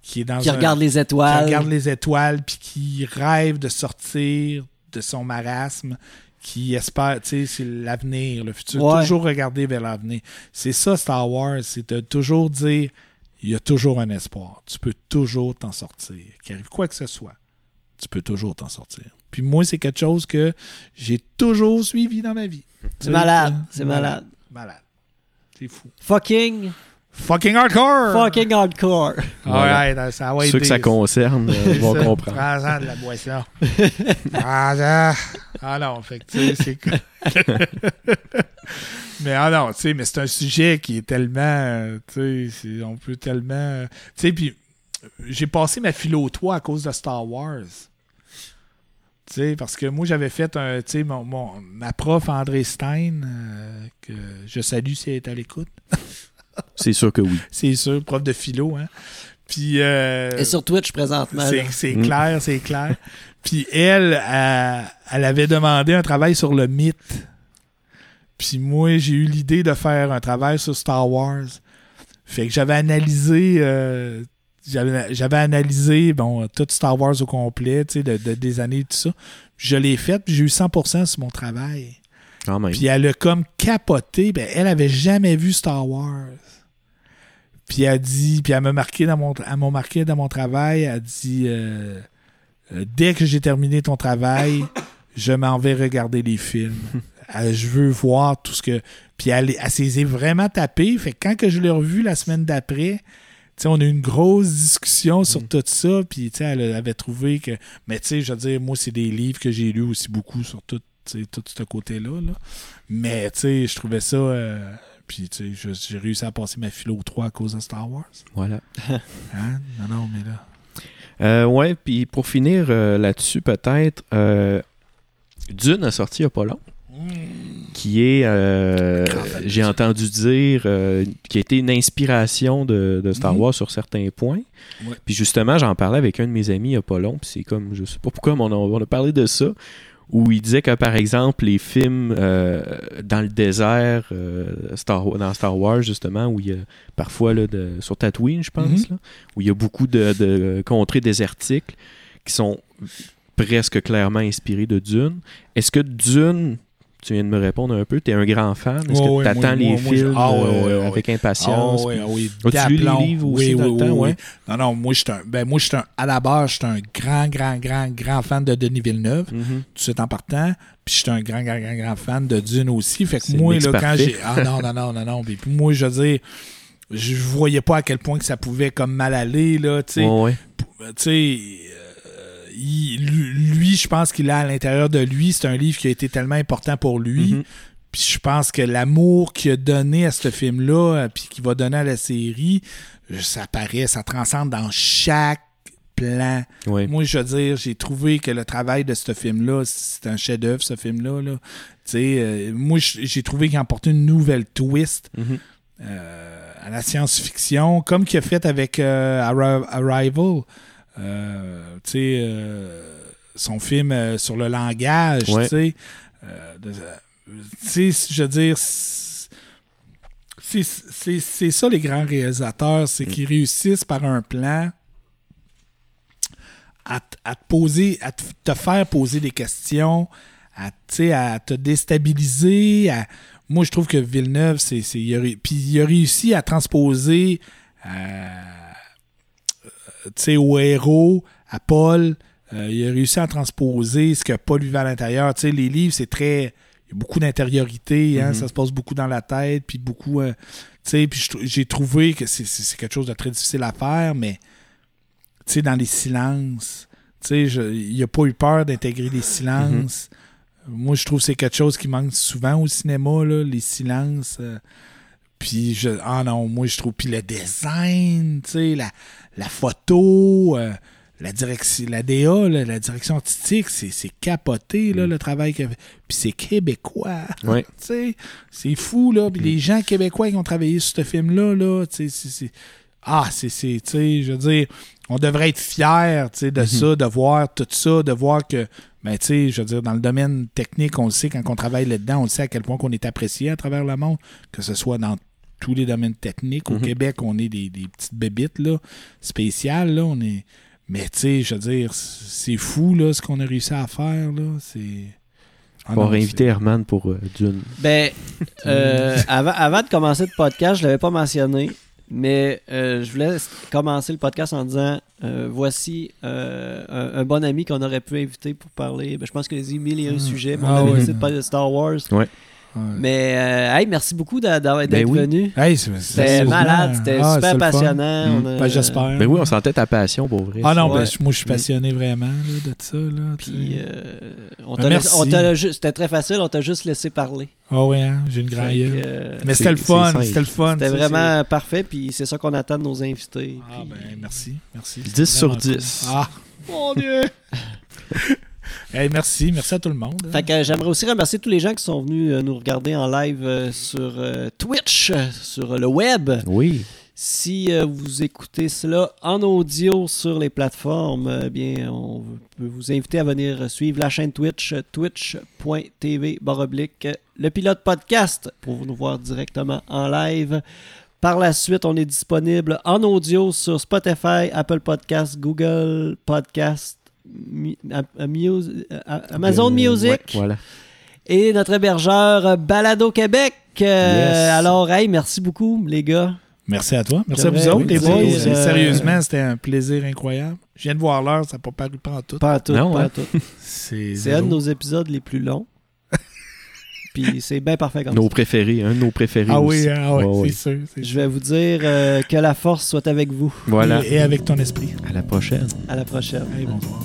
qui est dans Qui un regarde les qui étoiles. regarde les étoiles puis qui rêve de sortir de son marasme, qui espère, tu sais, c'est l'avenir, le futur. Ouais. Toujours regarder vers l'avenir. C'est ça, Star Wars, c'est de toujours dire, il y a toujours un espoir. Tu peux toujours t'en sortir. Qu'il arrive quoi que ce soit, tu peux toujours t'en sortir. Puis moi, c'est quelque chose que j'ai toujours suivi dans ma vie. C'est malade. C'est malade. Malade. C'est fou. Fucking, Fucking hardcore! fucking hardcore. Alright, ça va Ceux que ça concerne euh, vont ça. comprendre. Prends-en de la boisson. ah, ça. ah non, fait que tu sais, c'est mais ah non, tu sais, mais c'est un sujet qui est tellement, tu sais, on peut tellement, tu sais, puis j'ai passé ma philo 3 à cause de Star Wars. Tu sais, parce que moi, j'avais fait un, tu sais, mon, mon- ma prof André Stein, euh, que je salue si elle est à l'écoute. C'est sûr que oui. C'est sûr, prof de philo, hein. Puis, euh, Et sur Twitch présentement. c'est Mm. clair, c'est clair. Puis elle, elle, elle avait demandé un travail sur le mythe. Puis moi, j'ai eu l'idée de faire un travail sur Star Wars. Fait que j'avais analysé, euh, j'avais analysé bon tout Star Wars au complet, tu sais, de, de- des années tout ça. Je l'ai fait, puis j'ai eu 100% sur mon travail. Quand même. Puis elle a comme capoté. Ben, elle avait jamais vu Star Wars. Puis elle dit, puis elle m'a marqué dans mon, elle m'a marqué dans mon travail. Elle dit, euh, euh, dès que j'ai terminé ton travail, je m'en vais regarder les films. Euh, je veux voir tout ce que. Puis elle, elle s'est vraiment tapée. Fait que quand que je l'ai revu la semaine d'après, tu sais, on a eu une grosse discussion sur Mm. tout ça. Puis, elle avait trouvé que. Mais, tu sais, je veux dire, moi, c'est des livres que j'ai lus aussi beaucoup sur tout, tout ce côté-là. là. Mais, tu sais, je trouvais ça. euh, Puis, tu sais, je- j'ai réussi à passer ma philo 3 à cause de Star Wars. Voilà. Hein? Non, non, mais là. Euh, ouais, puis pour finir euh, là-dessus, peut-être, euh, Dune a sorti il n'y a pas long. Qui est, euh, j'ai entendu dire, euh, qui a été une inspiration de, de Star Mhm. Wars sur certains points. Ouais. Puis justement, j'en parlais avec un de mes amis il n'y a pas long, puis c'est comme, je sais pas pourquoi, mais on a, on a parlé de ça, où il disait que par exemple, les films euh, dans le désert, Star, dans Star Wars, justement, où il y a parfois là, de, sur Tatooine, je pense, Mhm. là, où il y a beaucoup de, de contrées désertiques qui sont presque clairement inspirées de Dune. Est-ce que Dune, tu viens de me répondre un peu, tu es un grand fan? Est-ce que tu attends les films Ah, euh, avec impatience? Ah oui, ah oui. As-tu lu les livres aussi Oui, dans oui, le temps, oui, ouais? oui. Non, non, moi, je suis un, ben, moi, un, à la base, je suis un grand, grand, grand, grand fan de Denis Villeneuve, tout de suite en partant. Puis, je suis un grand, grand, grand, grand fan de Dune aussi. Fait que moi, là, quand j'ai. Ah, non, non, non, non, non. Puis, moi, je veux dire, je voyais pas à quel point que ça pouvait comme mal aller, là, tu sais. Ouais. tu sais, il- lui, je pense qu'il a à l'intérieur de lui, c'est un livre qui a été tellement important pour lui. Mhm. Puis je pense que l'amour qu'il a donné à ce film-là, euh, puis qu'il va donner à la série, euh, ça paraît, ça transcende dans chaque plan. Moi, je veux dire, j'ai trouvé que le travail de ce film-là, c'est un chef-d'œuvre, ce film-là. Là. Euh, moi, j'ai trouvé qu'il a apporté une nouvelle twist Mhm. euh, à la science-fiction, comme qu'il a fait avec euh, Arri- Arrival. Euh, tu sais, euh, son film euh, sur le langage, Ouais. tu sais. Je veux dire, c'est- ça les grands réalisateurs, c'est qu'ils réussissent par un plan à, à te poser, à te, te faire poser des questions, à, à te déstabiliser. à- moi, je trouve que Villeneuve, c'est, il a, puis il a réussi à transposer euh, sais, au héros, à Paul, euh, il a réussi à transposer ce que Paul vivait à l'intérieur. Tu sais, les livres, c'est très. Il y a beaucoup d'intériorité, hein, Mhm. ça se passe beaucoup dans la tête, puis beaucoup. euh, tu sais, puis j'ai trouvé que c'est, quelque chose de très difficile à faire, mais tu sais, dans les silences, tu sais, il n'a pas eu peur d'intégrer les silences. Moi, je trouve que c'est quelque chose qui manque souvent au cinéma, là, les silences. euh, puis, je, ah non, moi, je trouve. Puis le design, tu sais, la, la photo, euh, la direction, la DA, là, la direction artistique, c'est, capoté, là, Mm. le travail. Puis c'est québécois. Sais, c'est fou, là. Puis Mm. les gens québécois qui ont travaillé sur ce film-là, là, c'est-. Ah, c'est, c'est, tu sais, je veux dire, on devrait être fiers, de Mhm. ça, de voir tout ça, de voir que, ben, tu sais, je veux dire, dans le domaine technique, on le sait, quand on travaille là-dedans, on le sait à quel point qu'on est apprécié à travers le monde, que ce soit dans tous les domaines techniques. Au Mhm. Québec, on est des, des petites bébites, là, spéciales, là, on est... Mais, tu sais, je veux dire, c'est fou, là, ce qu'on a réussi à faire, là, c'est... Ah On va réinviter Herman pour euh, Dune. Ben, euh, avant, avant de commencer le podcast, je l'avais pas mentionné, mais euh, je voulais commencer le podcast en disant euh, voici euh, un, un bon ami qu'on aurait pu inviter pour parler. Ben, je pense qu'il a dit mille et un Mm. sujets, mais on Ah avait ouais. de parler de Star Wars. c'est- Ouais. Mais, euh, hey, merci beaucoup Ben d'être oui. venu. Hey, c'est- C'était malade, c'était ah, super passionnant. Mm. Ben, j'espère. Ben oui, on sentait ta passion pour vrai. Ah non, Ouais. ben, moi, je suis passionné vraiment là, de ça, là, Puis, euh, on Ben, t'a c'était très facile, on t'a juste laissé parler. Ah ouais, hein, j'ai une gueule. euh, Mais C'est- c'était le c'est fun, c'était le fun. C'était vraiment parfait, puis c'est ça qu'on attend de nos invités. Ah puis- ben, merci, merci. 10 sur Vraiment cool. 10. Ah, mon Dieu! hey, merci, merci à tout le monde. Fait que euh, j'aimerais aussi remercier tous les gens qui sont venus euh, nous regarder en live euh, sur euh, Twitch, euh, sur le web. Oui. Si euh, vous écoutez cela en audio sur les plateformes, euh, bien, on peut vous inviter à venir suivre la chaîne Twitch, twitch.tv baroblique le pilote podcast pour nous voir directement en live. Par la suite, on est disponible en audio sur Spotify, Apple Podcast, Google Podcast, Mi- Amazon Euh, Music ouais, voilà. et notre hébergeur euh, Balado Québec. Euh, Yes. Alors, hey, merci beaucoup, les gars. Merci à toi. Merci à vous autres, les boys. euh, Sérieusement, c'était un plaisir incroyable. Je viens de voir l'heure, ça n'a pas paru pas en tout. Pas à tout, Non, pas hein. à tout. C'est C'est un de nos épisodes les plus longs. Puis c'est bien parfait comme Nos ça. préférés, un de nos préférés. Ah aussi. oui, ah ouais, Ouais, ouais. c'est sûr. Je vais vous dire euh, que la force soit avec vous. Voilà. sûr. Et avec ton esprit. À la prochaine. À la prochaine. Allez, bonsoir.